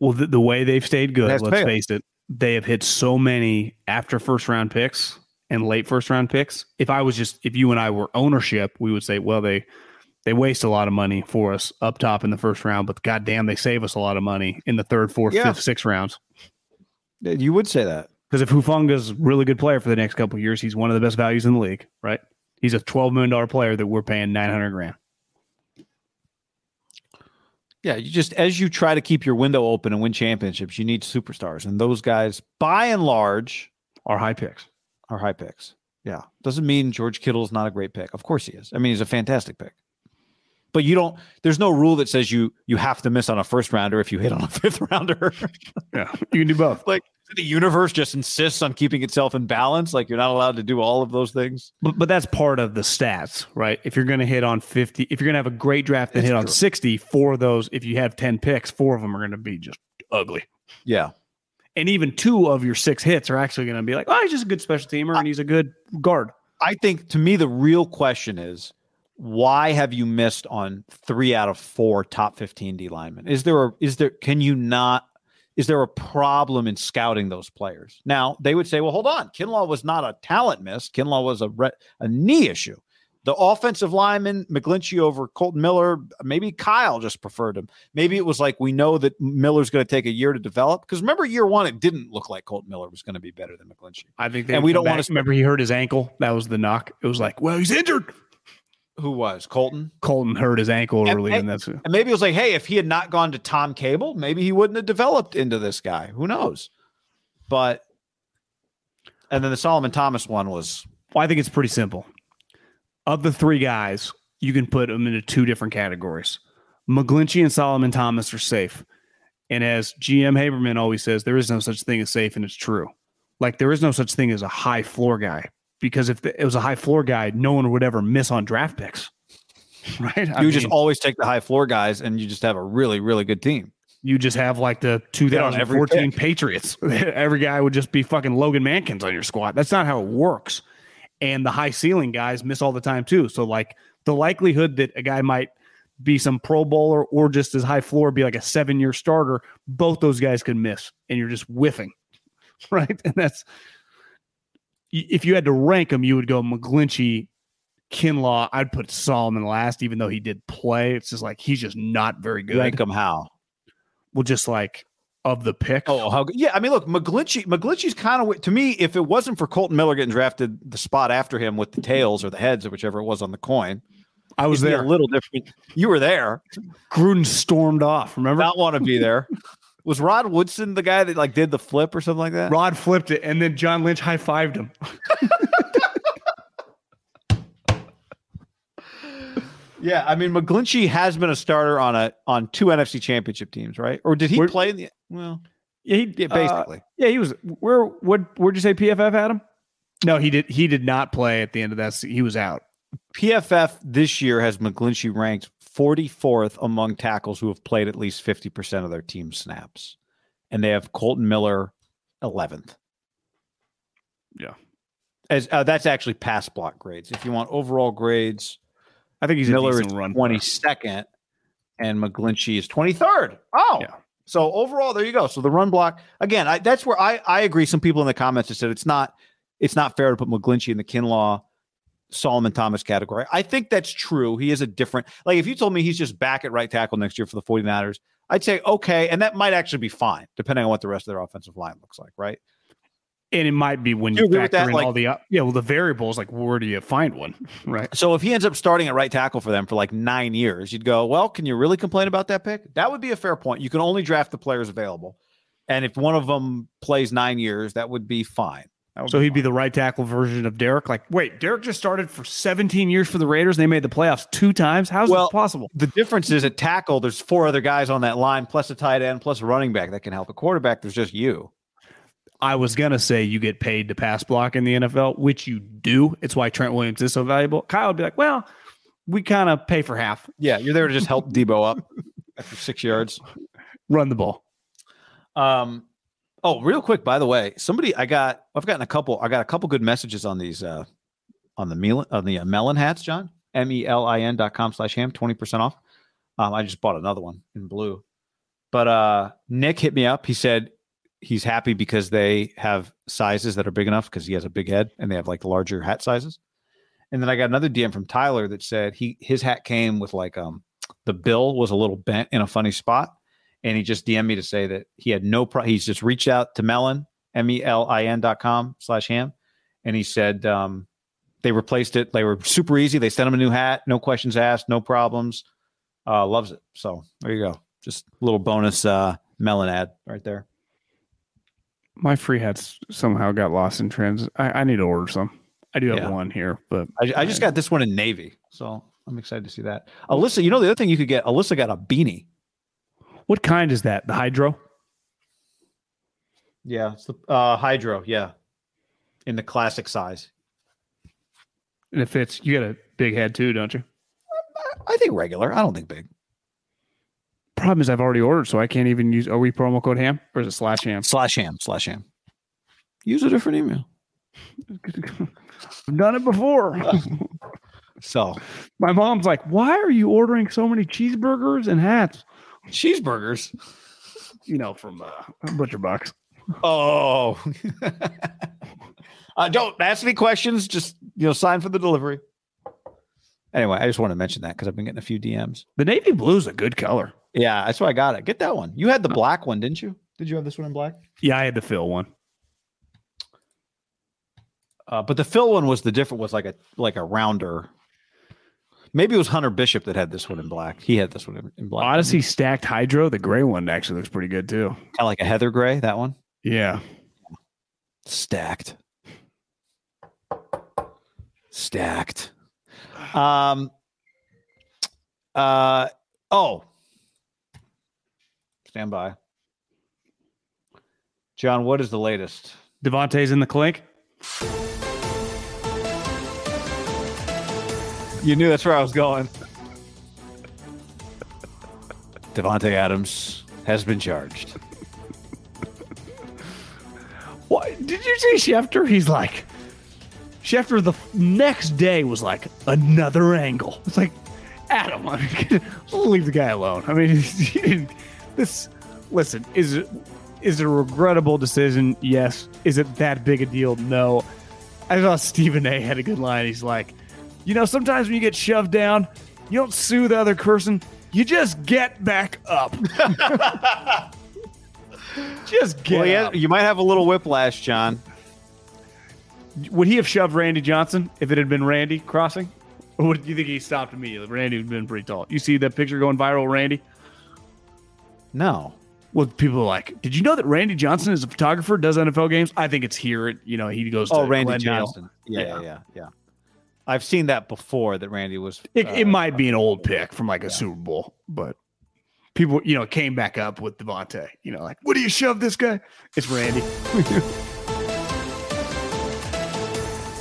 Well, the, the way they've stayed good, let's face it, they have hit so many after first round picks and late first round picks. If I was just, if you and I were ownership, we would say, well, they they waste a lot of money for us up top in the first round, but goddamn, they save us a lot of money in the third, fourth, Yeah. fifth, sixth rounds. you would say that. Because if Hufanga's a really good player for the next couple of years, he's one of the best values in the league, right? He's a twelve million dollar player that we're paying nine hundred grand. Yeah, you just as you try to keep your window open and win championships, you need superstars, and those guys, by and large, Are high picks. are high picks. Yeah, doesn't mean George Kittle's not a great pick. Of course he is. I mean, he's a fantastic pick. But you don't. There's no rule that says you you have to miss on a first rounder if you hit on a fifth rounder. Yeah, you can do both. like the universe just insists on keeping itself in balance. Like you're not allowed to do all of those things. But, but that's part of the stats, right? If you're going to hit on 50, if you're going to have a great draft and It's hit on true. 60, four of those, if you have 10 picks, four of them are going to be just ugly. Yeah, And even two of your six hits are actually going to be like, oh, he's just a good special teamer and he's a good guard. I think to me the real question is why have you missed on three out of four top 15 D linemen? Is there a, is there, can you not, is there a problem in scouting those players? Now they would say, well, hold on. Kinlaw was not a talent miss. Kinlaw was a, re- a knee issue. The offensive lineman, McGlinchey over Kolton Miller, maybe Kyle just preferred him. Maybe it was like we know that Miller's going to take a year to develop. Because remember, year one, it didn't look like Kolton Miller was going to be better than McGlinchey. I think, and we don't want to remember he hurt his ankle. That was the knock. It was like, well, he's injured. Who was Kolton? Kolton hurt his ankle early, and, and that's and maybe it was like, hey, if he had not gone to Tom Cable, maybe he wouldn't have developed into this guy. Who knows? But and then the Solomon Thomas one was. Well, I think it's pretty simple. Of the three guys, you can put them into two different categories. McGlinchey and Solomon Thomas are safe. And as GM Haberman always says, there is no such thing as safe, and it's true. Like there is no such thing as a high floor guy because if it was a high floor guy, no one would ever miss on draft picks. Right? I you mean, just always take the high floor guys, and you just have a really, really good team. You just have like the 2014 Patriots. every guy would just be fucking Logan Mankins on your squad. That's not how it works. And the high ceiling guys miss all the time too. So like the likelihood that a guy might be some pro bowler or just as high floor be like a seven year starter, both those guys can miss and you're just whiffing. Right. And that's if you had to rank them, you would go McGlinchey, Kinlaw. I'd put Solomon last, even though he did play. It's just like he's just not very good. Rank him how? Well, just like of the pick. Oh, how Yeah, I mean, look, McGlinchey. McGlinchey's kind of to me. If it wasn't for Kolton Miller getting drafted, the spot after him with the tails or the heads or whichever it was on the coin, I was there. A little different. You were there. Gruden stormed off. Remember? Not want to be there. Was Rod Woodson the guy that like did the flip or something like that? Rod flipped it, and then John Lynch high fived him. yeah, I mean McGlinchey has been a starter on a on two NFC Championship teams, right? Or did he Where, play in the well? Yeah, he yeah, basically. Uh, yeah, he was. Where? What? Where'd you say PFF had him? No, he did. He did not play at the end of that. He was out. PFF this year has McGlinchey ranked 44th among tackles who have played at least 50% of their team snaps. And they have Kolton Miller 11th. Yeah. As uh, that's actually pass block grades. If you want overall grades, I think he's Miller is run 22nd and McGlinchey is 23rd. Oh. Yeah. So overall, there you go. So the run block again. I, that's where I I agree. Some people in the comments have said it's not it's not fair to put McGlinchey in the Kinlaw Solomon Thomas category. I think that's true. He is a different, like if you told me he's just back at right tackle next year for the 49ers, I'd say, okay. And that might actually be fine, depending on what the rest of their offensive line looks like, right? And it might be when you, you factor in like, all the, uh, yeah, well, the variables, like where do you find one, right? So if he ends up starting at right tackle for them for like nine years, you'd go, well, can you really complain about that pick? That would be a fair point. You can only draft the players available. And if one of them plays nine years, that would be fine. So he'd be the right tackle version of Derek. Like, wait, Derek just started for 17 years for the Raiders. And They made the playoffs two times. How's well, this possible? The difference is at tackle, there's four other guys on that line, plus a tight end, plus a running back that can help. A quarterback, there's just you. I was gonna say you get paid to pass block in the NFL, which you do. It's why Trent Williams is so valuable. Kyle would be like, well, we kind of pay for half. Yeah, you're there to just help Deebo up after six yards, run the ball. Um, Oh, real quick, by the way, somebody I got I've gotten a couple I got a couple good messages on these uh on the Melin on the uh, Melin hats, John. M E L I N dot com slash ham, 20% off. Um, I just bought another one in blue. But uh Nick hit me up. He said he's happy because they have sizes that are big enough because he has a big head and they have like larger hat sizes. And then I got another DM from Tyler that said he his hat came with like um the bill was a little bent in a funny spot and he just DM'd me to say that he had no pro. He's just reached out to Melin, M E L I N dot com slash ham, and he said um, they replaced it. They were super easy. They sent him a new hat, no questions asked, no problems. Uh, loves it. So there you go. Just a little bonus uh, Melin ad right there. My free hats somehow got lost in transit. I, I need to order some. I do have yeah. one here, but I, I just got this one in navy, so I'm excited to see that. Alyssa, you know the other thing you could get. Alyssa got a beanie. What kind is that? The hydro? Yeah, it's the uh, hydro. Yeah, in the classic size. And it fits. You got a big head too, don't you? I think regular. I don't think big. Problem is, I've already ordered, so I can't even use. Are we promo code ham or is it slash ham? Slash ham. Slash ham. Use a different email. I've done it before. So My mom's like, "Why are you ordering so many cheeseburgers and hats?" Cheeseburgers. You know, from uh, Butcher Box. Oh, uh, don't ask me questions. Just you know, sign for the delivery. Anyway, I just want to mention that because I've been getting a few DMs. The navy blue's a good color. Yeah, that's why I got it. Get that one. You had the black one, didn't you? Did you have this one in black? Yeah, I had to fill one. Uh, but the fill one was the different. Was like a like a rounder. Maybe it was Hunter Bishop that had this one in black. He had this one in, black. Odyssey stacked hydro, the gray one actually looks pretty good too. kind of like a heather gray. That one Yeah. stacked, stacked. Um. Uh. Oh. Stand by. John, what is the latest? Davante's in the clink. You knew that's where I was going. Davante Adams has been charged. What did you see Schefter? He's like Schefter the next day was like another angle. It's like Adam, I mean, leave the guy alone. I mean, he didn't- this. Listen, is it is it a regrettable decision? Yes. Is it that big a deal? No. I thought Stephen A. had a good line. He's like, you know, sometimes when you get shoved down, you don't sue the other person. You just get back up. just get Well, yeah, up. you might have a little whiplash, John. Would he have shoved Randy Johnson if it had been Randy crossing? Or would you think he stopped immediately? Randy would have been pretty tall. You see that picture going viral, Randy? No. Well, people are like, did you know that Randy Johnson is a photographer, does NFL games? I think it's here. You know, he goes oh, to Oh, Randy Glendale. Johnson. Yeah, Yeah. yeah, yeah. I've seen that before. That Randy was. It, uh, it might be an old pick from like a Super Bowl, but people, you know, came back up with Davante. You know, like, what do you shove this guy? It's Randy.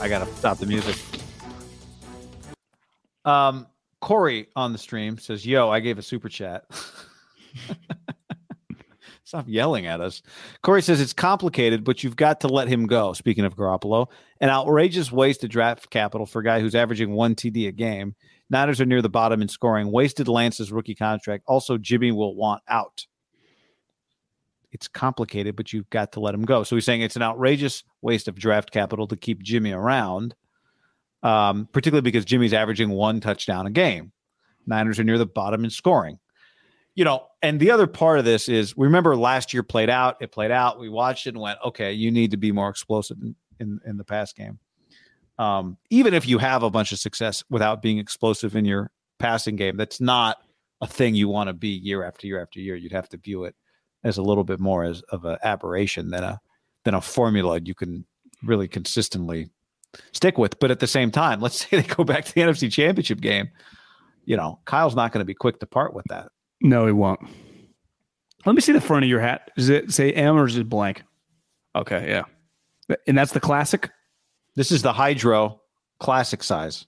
I gotta stop the music. Um, Corey on the stream says, "Yo, I gave a super chat." Stop yelling at us. Corey says it's complicated, but you've got to let him go. Speaking of Garoppolo, an outrageous waste of draft capital for a guy who's averaging one TD a game. Niners are near the bottom in scoring. Wasted Lance's rookie contract. Also, Jimmy will want out. It's complicated, but you've got to let him go. So he's saying it's an outrageous waste of draft capital to keep Jimmy around, um, particularly because Jimmy's averaging one touchdown a game. Niners are near the bottom in scoring. You know, and the other part of this is we remember last year played out, it played out. We watched it and went, okay, you need to be more explosive in, in, in the pass game. Um, even if you have a bunch of success without being explosive in your passing game, that's not a thing you want to be year after year after year. You'd have to view it as a little bit more as of an aberration than a than a formula you can really consistently stick with. But at the same time, let's say they go back to the NFC Championship game. You know, Kyle's not going to be quick to part with that. No, he won't. Let me see the front of your hat. Does it say M or is it blank? Okay, yeah. And that's the classic? This is the Hydro classic size.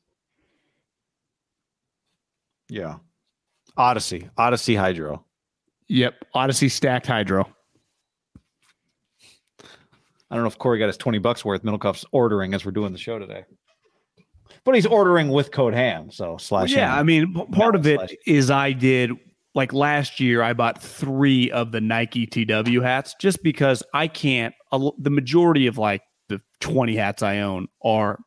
Yeah. Odyssey, Odyssey Hydro. Yep. Odyssey stacked hydro. I don't know if Corey got his 20 bucks worth. Middlekauff's ordering as we're doing the show today. But he's ordering with code ham. So slash yeah, ham. I mean, part of it Slash- is I did like last year. I bought three of the Nike TW hats just because I can't. The majority of like the twenty hats I own are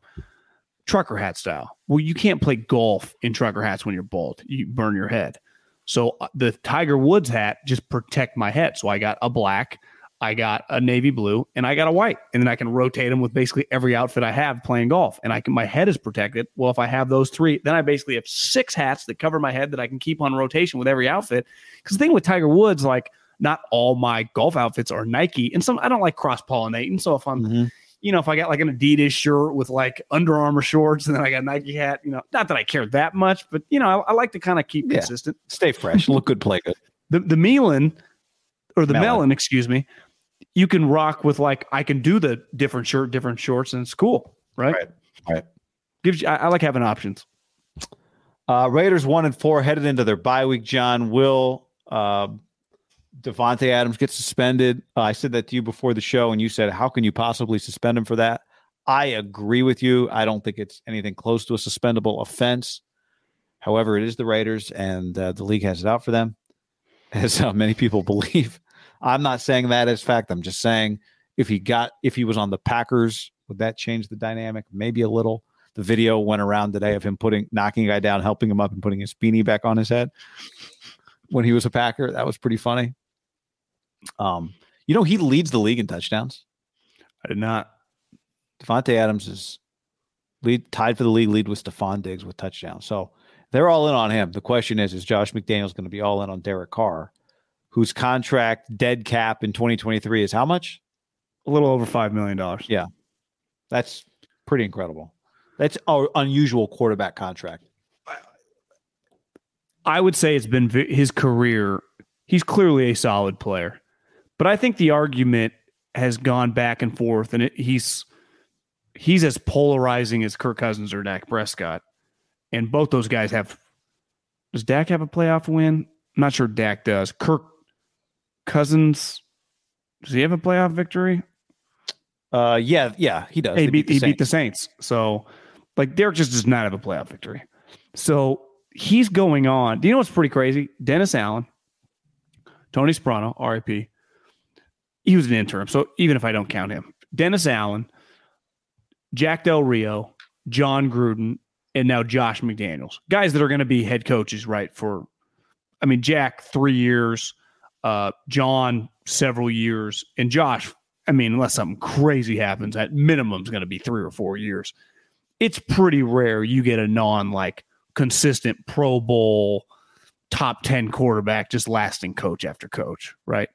trucker hat style. Well, you can't play golf in trucker hats when you're bald. You burn your head. So uh, the Tiger Woods hat just protect my head. So I got a black, I got a navy blue, and I got a white, and then I can rotate them with basically every outfit I have playing golf, and I can my head is protected. Well, if I have those three, then I basically have six hats that cover my head that I can keep on rotation with every outfit. Because the thing with Tiger Woods, like not all my golf outfits are Nike, and some I don't like cross pollinating. So if I'm Mhm. you know, if I got like an Adidas shirt with like Under Armour shorts and then I got a Nike hat, you know, not that I care that much, but you know, I, I like to kind of keep Yeah. consistent. Stay fresh. Look good, play good. The the Melon or the Melon. melon. excuse me, you can rock with like I can do the different shirt, different shorts, and it's cool, right? Right. Right. Gives you, I, I like having options. Uh, Raiders one and four headed into their bye week. John will uh, Davante Adams get suspended. Uh, I said that to you before the show, and you said, "How can you possibly suspend him for that?" I agree with you. I don't think it's anything close to a suspendable offense. However, it is the Raiders, and uh, the league has it out for them, as uh, many people believe. I'm not saying that as fact. I'm just saying if he got if he was on the Packers, would that change the dynamic? Maybe a little. The video went around today of him putting knocking a guy down, helping him up, and putting his beanie back on his head when he was a Packer. That was pretty funny. Um, you know, he leads the league in touchdowns. I did not. Davante Adams is lead tied for the league lead with Stefon Diggs with touchdowns. So they're all in on him. The question is, is Josh McDaniels going to be all in on Derek Carr, whose contract dead cap in 2023 is how much? A little over five million dollars. Yeah, that's pretty incredible. That's an unusual quarterback contract. I would say it's been his career. He's clearly a solid player, but I think the argument has gone back and forth, and it, he's he's as polarizing as Kirk Cousins or Dak Prescott, and both those guys have. Does Dak have a playoff win? I'm not sure Dak does. Kirk Cousins, does he have a playoff victory? Uh, yeah, yeah, he does. He beat, beat he beat the Saints. So, like, Derek just does not have a playoff victory. So he's going on. Do you know what's pretty crazy? Dennis Allen, Tony Sparano, RIP. He was an interim. So even if I don't count him, Dennis Allen, Jack Del Rio, Jon Gruden, and now Josh McDaniels. Guys that are going to be head coaches, right? For, I mean, Jack, three years, uh, John, several years, and Josh, I mean, unless something crazy happens, at minimum is going to be three or four years. It's pretty rare you get a non like consistent Pro Bowl top 10 quarterback just lasting coach after coach, right?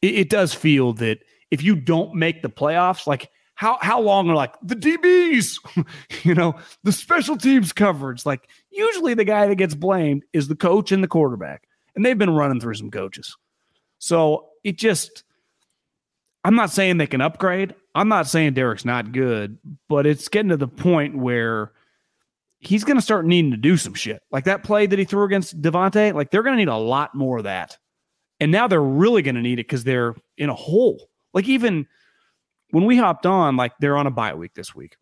It, it, does feel that if you don't make the playoffs, like how how long are like the DBs, you know, the special teams coverage? Like usually the guy that gets blamed is the coach and the quarterback. And they've been running through some coaches. So it just I'm not saying they can upgrade. I'm not saying Derek's not good, but it's getting to the point where he's going to start needing to do some shit. Like that play that he threw against Davante, like they're going to need a lot more of that. And now they're really going to need it because they're in a hole. Like even when we hopped on, like they're on a bye week this week.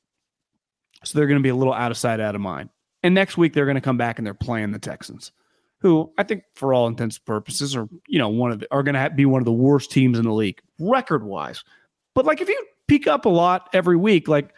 So they're going to be a little out of sight, out of mind. And next week they're going to come back and they're playing the Texans, who I think for all intents and purposes are, you know, one of the, are going to be one of the worst teams in the league record wise. But like if you peak up a lot every week, like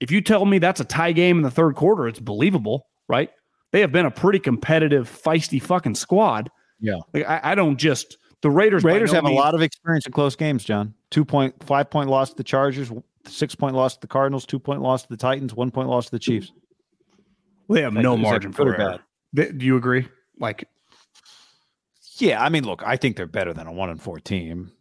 if you tell me that's a tie game in the third quarter, it's believable, right? They have been a pretty competitive, feisty fucking squad. Yeah. Like, I, I, don't just the Raiders. Raiders no have means, a lot of experience in close games, John. Two point, five point loss to the Chargers, six point loss to the Cardinals, two point loss to the Titans, one point loss to the Chiefs. Well, they have no margin for error. Bad. Do you agree? Like, yeah, I mean, look, I think they're better than a one and four team.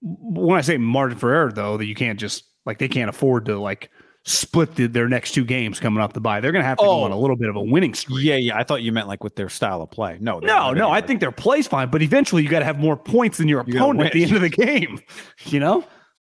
When I say margin for error, though, that you can't just like they can't afford to like split the, their next two games coming up the bye. They're going to have to oh, go on a oh. little bit of a winning streak. Yeah, yeah. I thought you meant like with their style of play. No, no, no. I think their play's fine, but eventually you got to have more points than your you opponent at the end of the game. You know.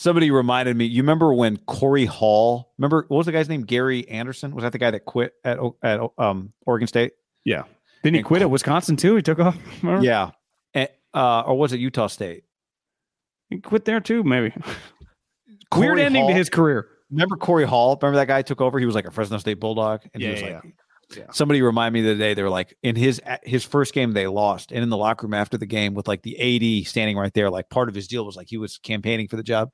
Somebody reminded me. You remember when Corey Hall? Remember what was the guy's name? Gary Anderson was that the guy that quit at at um, Oregon State? Yeah. Didn't he and quit at Wisconsin too? He took off. Remember? Yeah. And, uh, or was it Utah State? He quit there too, maybe. Weird ending Hall, to his career. Remember Corey Hall? Remember that guy took over? He was like a Fresno State Bulldog, and yeah, he was yeah, like, yeah. Yeah. Somebody reminded me the other day they were like in his his first game they lost, and in the locker room after the game with like the AD standing right there, like part of his deal was like he was campaigning for the job.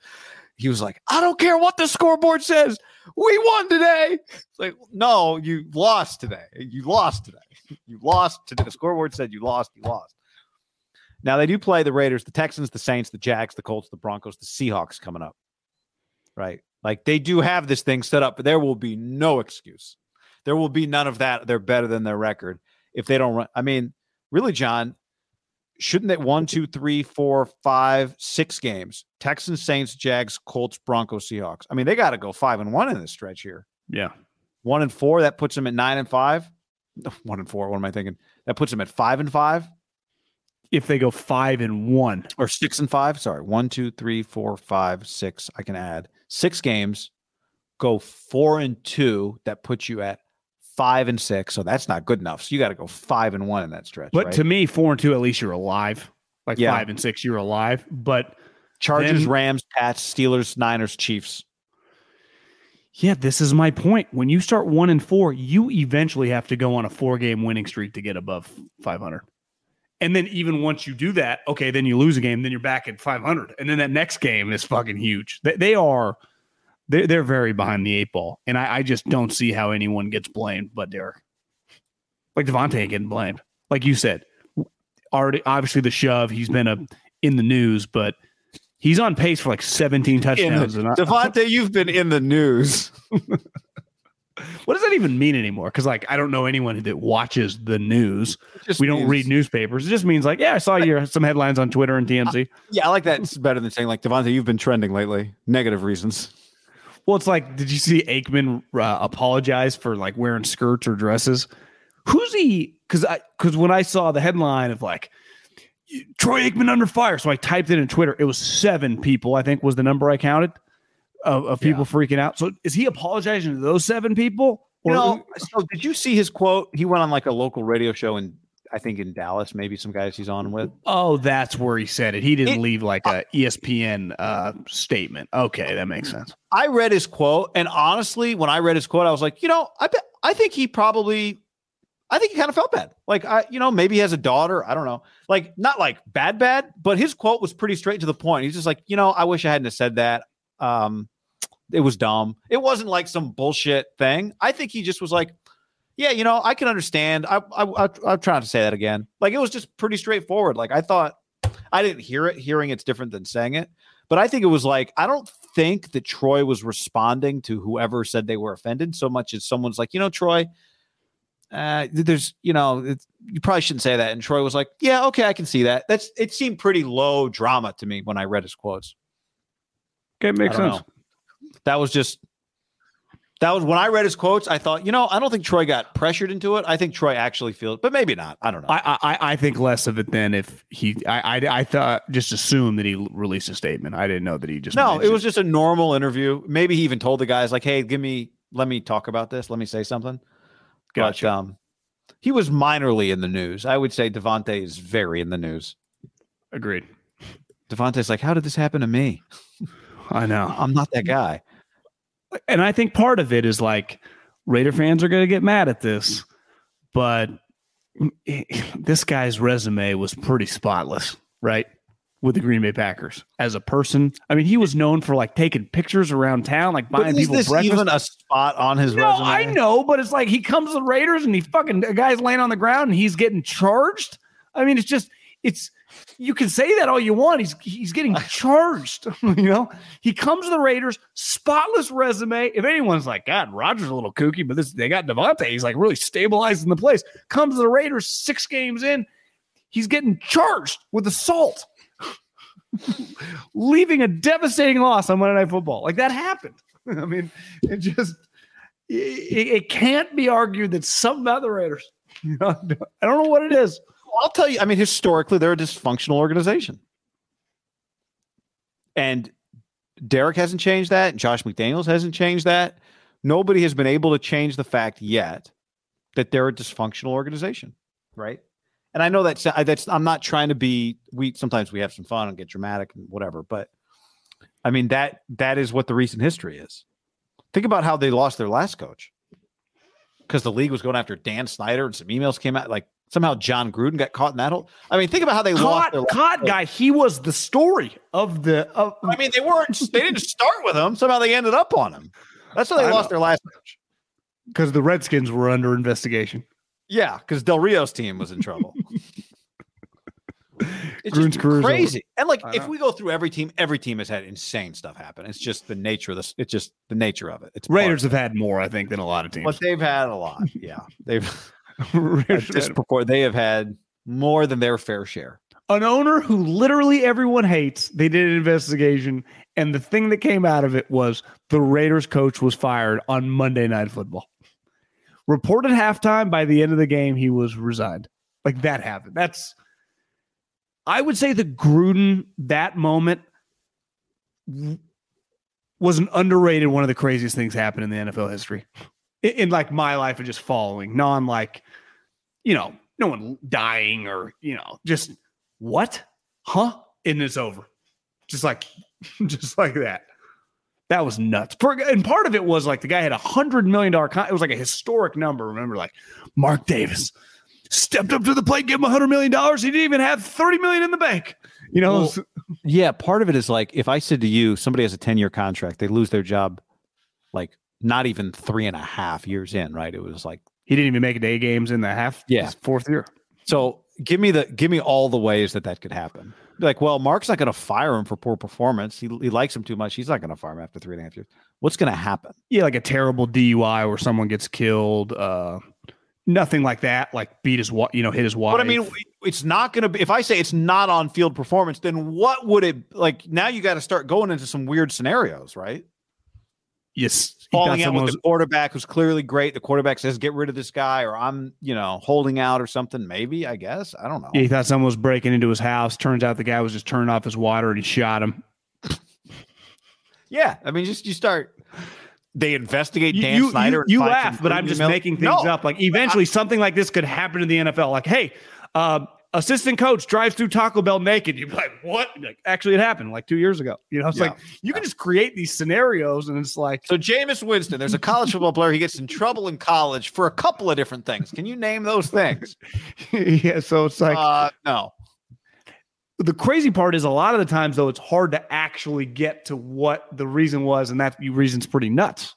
He was like, "I don't care what the scoreboard says, we won today." It's like, no, you lost today. You lost today. You lost today. The scoreboard said you lost. You lost. Now they do play the Raiders, the Texans, the Saints, the Jags, the Colts, the Broncos, the Seahawks coming up. Right, like they do have this thing set up, but there will be no excuse there will be none of that. They're better than their record if they don't run. I mean, really, John, shouldn't that one, two, three, four, five, six games? Texans, Saints, Jags, Colts, Broncos, Seahawks. I mean, they got to go five and one in this stretch here. Yeah. One and four, that puts them at nine and five. One and four. What am I thinking? That puts them at five and five If they go five and one, or six and five. Sorry, one, two, three, four, five, six. I can add six games. Go four and two. That puts you at five and six. So that's not good enough. So you got to go five and one in that stretch. but right? to me, four and two, at least you're alive. Like Yeah. five and six, you're alive. But Chargers, then- Rams, Pats, Steelers, Niners, Chiefs. yeah, this is my point. When you start one and four, you eventually have to go on a four game winning streak to get above 500. And then even once you do that, okay, then you lose a game, then you're back at 500. And then that next game is fucking huge. They, they are, they're, they're very behind the eight ball. And I, I just don't see how anyone gets blamed but Derek. Like Davante ain't getting blamed. Like you said, already, obviously the shove, he's been a, in the news, but he's on pace for like 17 touchdowns. and I- Davante, you've been in the news. what does that even mean anymore? Because like I don't know anyone that watches the news. We don't means- read newspapers. It just means like, yeah, I saw your some headlines on Twitter and TMZ. Yeah, I like that. It's better than saying like Davante, you've been trending lately. Negative reasons. Well, it's like, did you see Aikman uh, apologize for like wearing skirts or dresses? Who's he? Because I because when I saw the headline of like Troy Aikman under fire, so I typed it in Twitter. It was seven people. I think was the number I counted of, of people freaking out. So is he apologizing to those seven people? You know, so did you see his quote? He went on like a local radio show in I think in Dallas, maybe some guys he's on with. Oh, that's where he said it. He didn't It- leave like a ESPN uh, statement. Okay, that makes sense. I read his quote, and honestly, when I read his quote, I was like, you know, I bet I think he probably I think he kind of felt bad. Like I, you know, maybe he has a daughter. I don't know. Like not like bad, bad, but his quote was pretty straight to the point. He's just like, you know, I wish I hadn't have said that. Um, it was dumb. It wasn't like some bullshit thing. I think he just was like, yeah, you know, I can understand. I, I, I I'm trying to say that again. Like it was just pretty straightforward. Like I thought, I didn't hear it. Hearing it's different than saying it. But I think it was like, I don't think that Troy was responding to whoever said they were offended so much as someone's like, you know, Troy, uh, there's, you know, it's, you probably shouldn't say that. And Troy was like, yeah, okay, I can see that. That's, it seemed pretty low drama to me when I read his quotes. Okay, makes sense. know. That was just, that was when I read his quotes, I thought, you know, I don't think Troy got pressured into it. I think Troy actually feels, but maybe not. I don't know. I, I I think less of it than if he. I I, I thought just assumed that he released a statement. I didn't know that he just. No, it was just a normal interview. Maybe he even told the guys like, "Hey, give me, let me talk about this. Let me say something." Gotcha. But um, he was minorly in the news. I would say Davante is very in the news. agreed. Davante's like, "How did this happen to me? I know, I'm not that guy." And I think part of it is like Raider fans are going to get mad at this, but eh, this guy's resume was pretty spotless, right? With the Green Bay Packers as a person, I mean, he was known for like taking pictures around town, like But buying is people this breakfast. even a spot on his No, resume? I know, but it's like he comes to the Raiders and he fucking a guy's laying on the ground and he's getting charged. I mean, it's just it's you can say that all you want. He's he's getting charged. you know, he comes to the Raiders, spotless resume. If anyone's like, God, Rodgers a little kooky, but this they got Davante. He's like really stabilizing the place. Comes to the Raiders six games in, he's getting charged with assault. Leaving a devastating loss on Monday Night Football. Like that happened. I mean, it just it, it can't be argued that something about the Raiders. You know, I don't know what it is. I'll tell you. I mean, historically, they're a dysfunctional organization, and Derek hasn't changed that. Josh McDaniels hasn't changed that. Nobody has been able to change the fact yet that they're a dysfunctional organization, right? And I know that's that's. I'm not trying to be. We sometimes we have some fun and get dramatic and whatever, but I mean that that is what the recent history is. Think about how they lost their last coach because the league was going after Dan Snyder and some emails came out like somehow Jon Gruden got caught in that hole. I mean, think about how they lost Caught, their caught guy. He was the story of the. Of, I mean, they weren't. They didn't start with him. Somehow they ended up on him. That's how they I lost know. their last match. because the Redskins were under investigation. Yeah, because Del Rio's team was in trouble. it's Gruden's just career's over. crazy. And like, I if know. we go through every team, every team has had insane stuff happen. It's just the nature of this. It's just the nature of it. It's Raiders have had more, I think, than a lot of teams. but they've had a lot. Yeah, they've Had- dispropor- They have had more than their fair share. An owner who literally everyone hates. They did an investigation, and the thing that came out of it was the Raiders coach was fired on Monday Night Football. Reported halftime. By the end of the game, he was resigned. Like that happened. That's. I would say the Gruden that moment was an underrated one of the craziest things happened in the NFL history. In, in like my life of just following, non like, you know, no one dying or, you know, just what? Huh? And it's over. Just like, just like that. That was nuts. And part of it was like the guy had a hundred million dollar. Con- it was like a historic number. Remember, like Mark Davis stepped up to the plate, gave him a hundred million dollars. He didn't even have thirty million in the bank. You know, well, yeah. Part of it is like if I said to you, somebody has a ten year contract, they lose their job, like not even three and a half years in, right? It was like he didn't even make day games in the half. Yeah, fourth year. So give me the give me all the ways that that could happen. Like, well, Mark's not going to fire him for poor performance. He, he likes him too much. He's not going to fire him after three and a half years. What's going to happen? Yeah, like a terrible DUI where someone gets killed. Uh, nothing like that. Like beat his, you know, hit his wife. But I mean, it's not going to be. If I say it's not on field performance, then what would it like? Now you got to start going into some weird scenarios, right? Yes, falling out with the quarterback who's clearly great. The quarterback says, "Get rid of this guy," or I'm, you know, holding out or something. Maybe I guess I don't know. Yeah, he thought someone was breaking into his house. Turns out the guy was just turning off his water and he shot him. yeah, I mean, just you start. They investigate Dan you, Snyder. You, you laugh, but I'm just making things no, up. Like eventually, I, something like this could happen in the NFL. Like, hey, uh, assistant coach drives through Taco Bell naked. You're like, what? Like, actually, it happened like two years ago. You know, it's yeah. like you can just create these scenarios, and it's like so. Jameis Winston, there's a college football player. He gets in trouble in college for a couple of different things. Can you name those things? yeah. So it's like uh, no. The crazy part is a lot of the times though it's hard to actually get to what the reason was, and that reason's pretty nuts.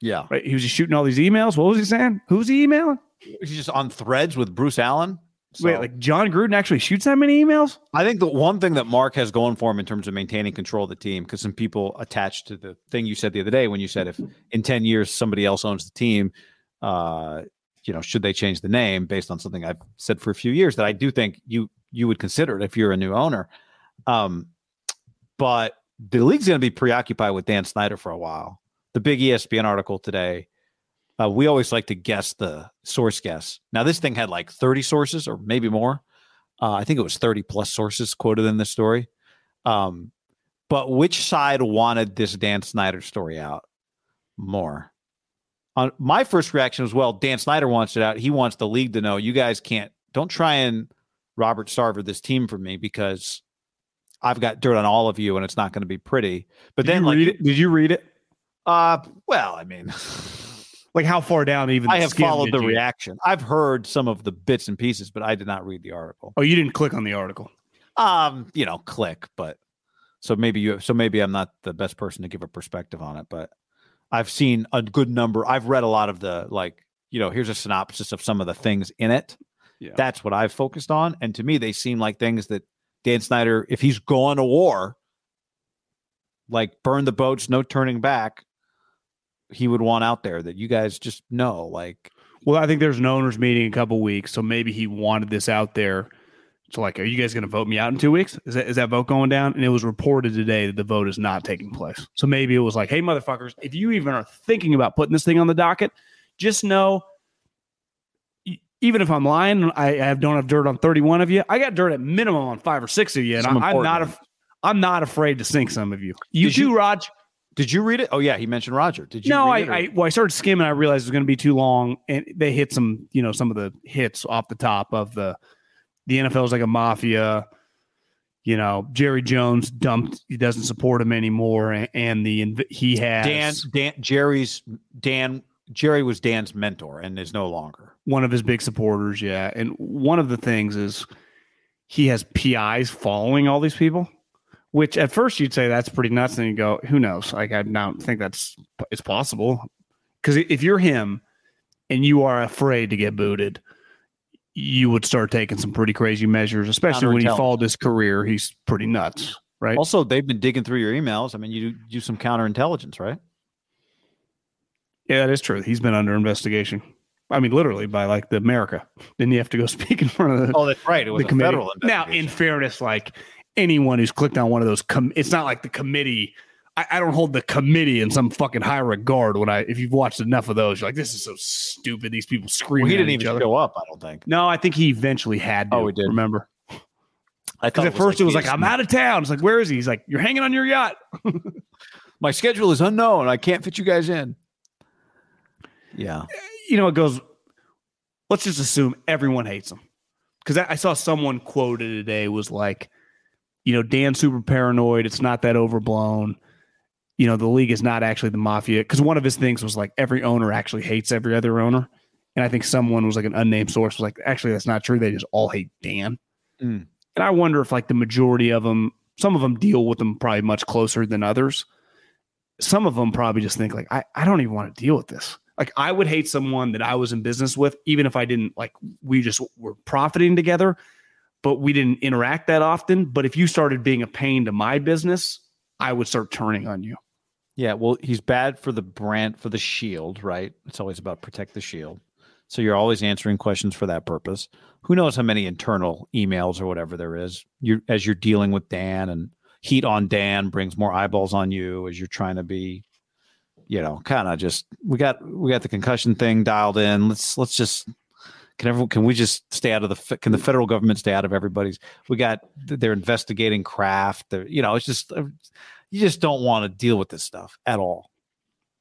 Yeah. Right. He was just shooting all these emails. What was he saying? Who's he emailing? He's just on threads with Bruce Allen. So, Wait, like Jon Gruden actually shoots that many emails? I think the one thing that Mark has going for him in terms of maintaining control of the team, because some people attached to the thing you said the other day when you said if in 10 years somebody else owns the team, uh, you know, should they change the name based on something I've said for a few years that I do think you you would consider it if you're a new owner. Um, but the league's going to be preoccupied with Dan Snyder for a while. The big ESPN article today uh, we always like to guess the source guess. Now, this thing had like 30 sources or maybe more. Uh, I think it was 30 plus sources quoted in this story. Um, but which side wanted this Dan Snyder story out more? On my first reaction was, well, Dan Snyder wants it out. He wants the league to know you guys can't, don't try and Robert Sarver this team for me because I've got dirt on all of you and it's not going to be pretty. But did then, like, did you read it? Uh, well, I mean, Like how far down even? I have followed the you? reaction. I've heard some of the bits and pieces, but I did not read the article. Oh, you didn't click on the article? Um, you know, click, but so maybe you. So maybe I'm not the best person to give a perspective on it, but I've seen a good number. I've read a lot of the like. You know, here's a synopsis of some of the things in it. Yeah. That's what I've focused on, and to me, they seem like things that Dan Snyder, if he's going to war, like burn the boats, no turning back, he would want out there that you guys just know like well i think there's an owners meeting in a couple weeks so maybe he wanted this out there so like are you guys going to vote me out in two weeks is that, is that vote going down and it was reported today that the vote is not taking place so maybe it was like hey motherfuckers if you even are thinking about putting this thing on the docket just know even if I'm lying, I have don't have dirt on 31 of you. I got dirt at minimum on five or six of you, and I, am not. Af- I'm not afraid to sink some of you. You Did too, you, Raj. Did you read it? Oh yeah, he mentioned Roger. Did you? No, I, I, well, I started skimming. I realized it was going to be too long, and they hit some, you know, some of the hits off the top of the the NFL is like a mafia. You know, Jerry Jones dumped. He doesn't support him anymore, and, and the he has Dan. Dan Jerry's Dan. Jerry was Dan's mentor and is no longer one of his big supporters. Yeah, and one of the things is he has PIs following all these people which at first you'd say that's pretty nuts. And you go, who knows? Like, I don't think that's it's possible. Because if you're him and you are afraid to get booted, you would start taking some pretty crazy measures, especially when he followed his career. He's pretty nuts, right? Also, they've been digging through your emails. I mean, you do some counterintelligence, right? Yeah, that is true. He's been under investigation. I mean, literally by like the America. Then you have to go speak in front of the. Oh, that's right. It was the a committee. federal Now, in fairness, like anyone who's clicked on one of those, com- it's not like the committee. I, I don't hold the committee in some fucking high regard. When I, if you've watched enough of those, you're like, this is so stupid. These people well, he didn't even other. show up. I don't think. No, I think he eventually had to. Oh, he did. Remember? I Because at first it was like, I'm out of town. It's like, where is he? He's like, you're hanging on your yacht. My schedule is unknown. I can't fit you guys in. Yeah. Eh, you know, it goes, let's just assume everyone hates him. Because I, I saw someone quoted today was like, you know, Dan's super paranoid. It's not that overblown. You know, the league is not actually the mafia. Because one of his things was like every owner actually hates every other owner. And I think someone was like an unnamed source was like, actually, that's not true. They just all hate Dan. Mm. And I wonder if like the majority of them, some of them deal with them probably much closer than others. Some of them probably just think like, I, I don't even want to deal with this. Like I would hate someone that I was in business with, even if I didn't like we just were profiting together, but we didn't interact that often. But if you started being a pain to my business, I would start turning on you. Yeah, well, he's bad for the brand for the shield, right? It's always about protect the shield. So you're always answering questions for that purpose. Who knows how many internal emails or whatever there is? You as you're dealing with Dan and heat on Dan brings more eyeballs on you as you're trying to be, you know, kind of just we got we got the concussion thing dialed in. Let's let's just can everyone can we just stay out of the can the federal government stay out of everybody's? We got they're investigating Kraft. They're, you know, it's just uh, you just don't want to deal with this stuff at all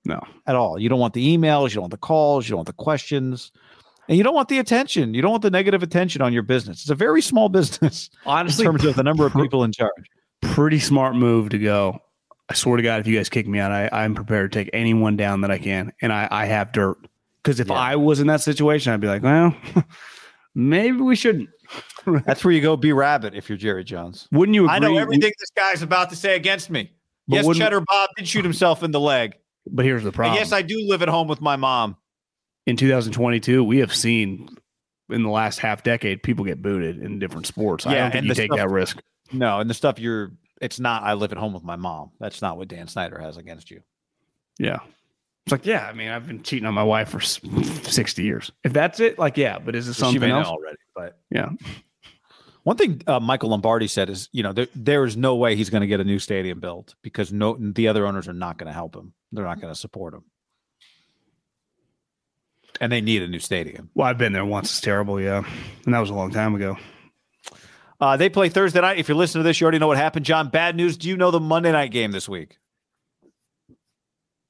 No. at all. You don't want the emails, you don't want the calls, you don't want the questions, and you don't want the attention. You don't want the negative attention on your business. It's a very small business Honestly, in terms of the number of people in charge. pretty smart move to go. I swear to God, if you guys kick me out, I, I'm prepared to take anyone down that I can. And I, I have dirt. Because if Yeah. I was in that situation, I'd be like, well, maybe we shouldn't. That's where you go be rabbit if you're Jerry Jones. Wouldn't you agree? I know everything this guy's about to say against me. But yes, Cheddar Bob did shoot himself in the leg. But here's the And problem. yes, I do live at home with my mom. in 2022, we have seen in the last half decade people get booted in different sports. I Yeah, don't think and you take stuff- that risk. No, and the stuff you're it's not I live at home with my mom. That's not what Dan Snyder has against you. Yeah. It's like, yeah, I mean, I've been cheating on my wife for 60 years. If that's it, like, yeah, but is it something may else? already, but Yeah. One thing uh, Michael Lombardi said is, you know, there, there is no way he's going to get a new stadium built because no, the other owners are not going to help him. They're not going to support him, and they need a new stadium. Well, I've been there once. It's terrible. Yeah. And that was a long time ago. Uh, they play Thursday night. If you're listening to this, you already know what happened. John, bad news. Do you know the Monday night game this week?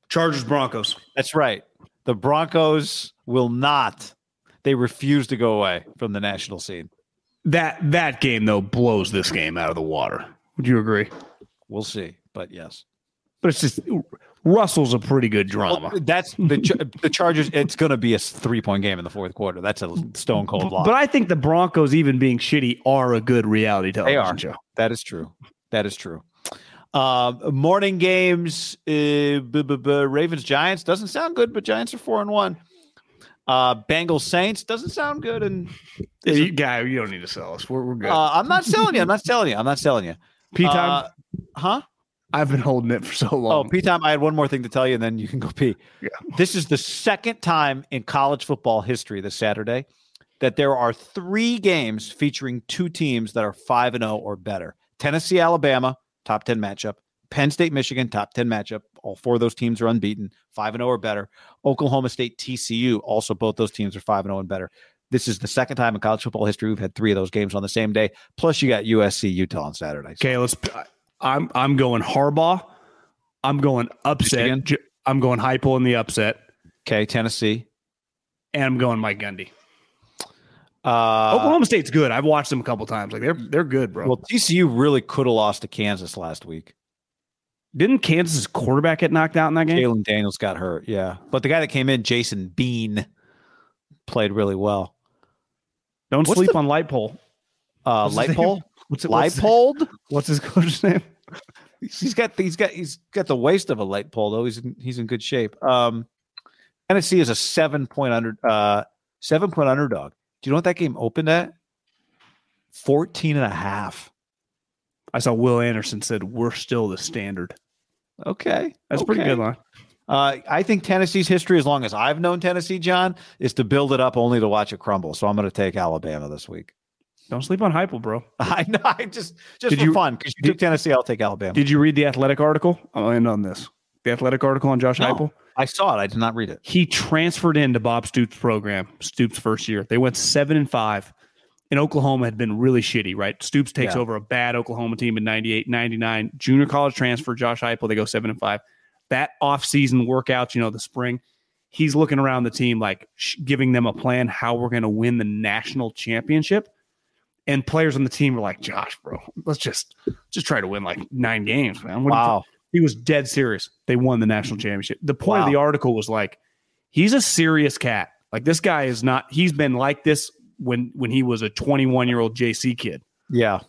Chargers Broncos. That's right. The Broncos will not. They refuse to go away from the national scene. That that game though blows this game out of the water. Would you agree? We'll see, but yes. But it's just Russell's a pretty good drama. Well, that's the Ch- the Chargers. It's going to be a three point game in the fourth quarter. That's a stone cold lock. But I think the Broncos, even being shitty, are a good reality They are. show. That is true. That is true. Um, morning games. Uh, b- b- b- Ravens Giants doesn't sound good, but Giants are four and one. Uh, Bengals Saints doesn't sound good, and you, guy, you don't need to sell us. We're, we're good. uh, I'm not selling you. I'm not selling you. I'm not selling you. P time. Uh, huh? I've been holding it for so long. Oh. P time. I had one more thing to tell you, and then you can go pee. Yeah. This is the second time in college football history this Saturday that there are three games featuring two teams that are 5 and 0 or better. Tennessee, Alabama, top 10 matchup. Penn State, Michigan, top 10 matchup. All four of those teams are unbeaten, 5 and 0 or better. Oklahoma State, TCU, also both those teams are 5 and 0 and better. This is the second time in college football history we've had three of those games on the same day. Plus, you got USC, Utah on Saturday. okay, let's. I'm I'm going Harbaugh. I'm going upset. Michigan? I'm going Heupel in the upset, Okay, Tennessee. and I'm going Mike Gundy. Uh, Oklahoma State's good. I've watched them a couple times. Like they're they're good, bro. Well, TCU really could have lost to Kansas last week. Didn't Kansas' quarterback get knocked out in that game? Jalon Daniels got hurt, yeah. But the guy that came in, Jason Bean, played really well. Don't What's sleep the- on light pole. Uh, What's his name? Lightpole, What's it? Lightpole. what's his coach's name? He's got he's got he's got the waist of a light pole though. He's in, he's in good shape. Um, Tennessee is a seven point under uh seven point underdog. Do you know what that game opened at? 14 and a half. I saw Will Anderson said we're still the standard. Okay, That's a pretty good line. Uh, I think Tennessee's history, as long as I've known Tennessee, John, is to build it up only to watch it crumble. So I'm going to take Alabama this week. Don't sleep on Heupel, bro. I know. I just just Did for you- fun because you did- took Tennessee. I'll take Alabama. Did you read the athletic article? I'll end on this. The athletic article on Josh No. Heupel. I saw it. I did not read it. He transferred into Bob Stoops' program, Stoops' first year. They went seven and five. And Oklahoma had been really shitty, right? Stoops takes Yeah. over a bad Oklahoma team in 98, 99. Junior college transfer, Josh Heupel, they go seven and five. That offseason workouts, you know, the spring, he's looking around the team like sh- giving them a plan how we're going to win the national championship. And players on the team are like, Josh, bro, let's just just try to win like nine games, man. What Wow. He was dead serious. They won the national championship. The point of the article was like, he's a serious cat. Like this guy is not. He's been like this when when he was a 21 year old JC kid. Yeah,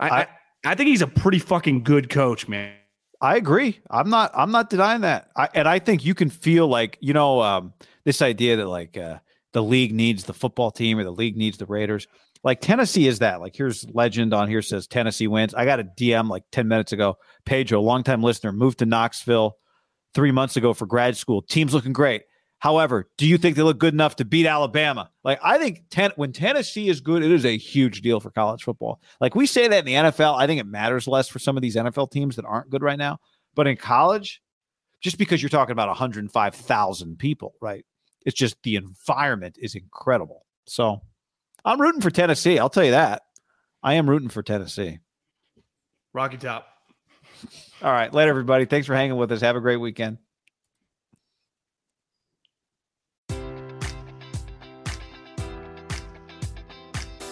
I, I- I I think he's a pretty fucking good coach, man. I agree. I'm not. I'm not denying that. I, and I think you can feel like you know um, this idea that like uh, the league needs the football team or the league needs the Raiders. Like Tennessee is that. Like here's legend on here says Tennessee wins. I got a DM like ten minutes ago. Pedro, longtime listener, moved to Knoxville three months ago for grad school. Team's looking great. However, do you think they look good enough to beat Alabama? Like I think ten, when Tennessee is good, it is a huge deal for college football. Like we say that in the NFL, I think it matters less for some of these NFL teams that aren't good right now. But in college, just because you're talking about 105,000 people, right? It's just the environment is incredible. So I'm rooting for Tennessee. I'll tell you that. I am rooting for Tennessee. Rocky Top. All right. Later, everybody. Thanks for hanging with us. Have a great weekend.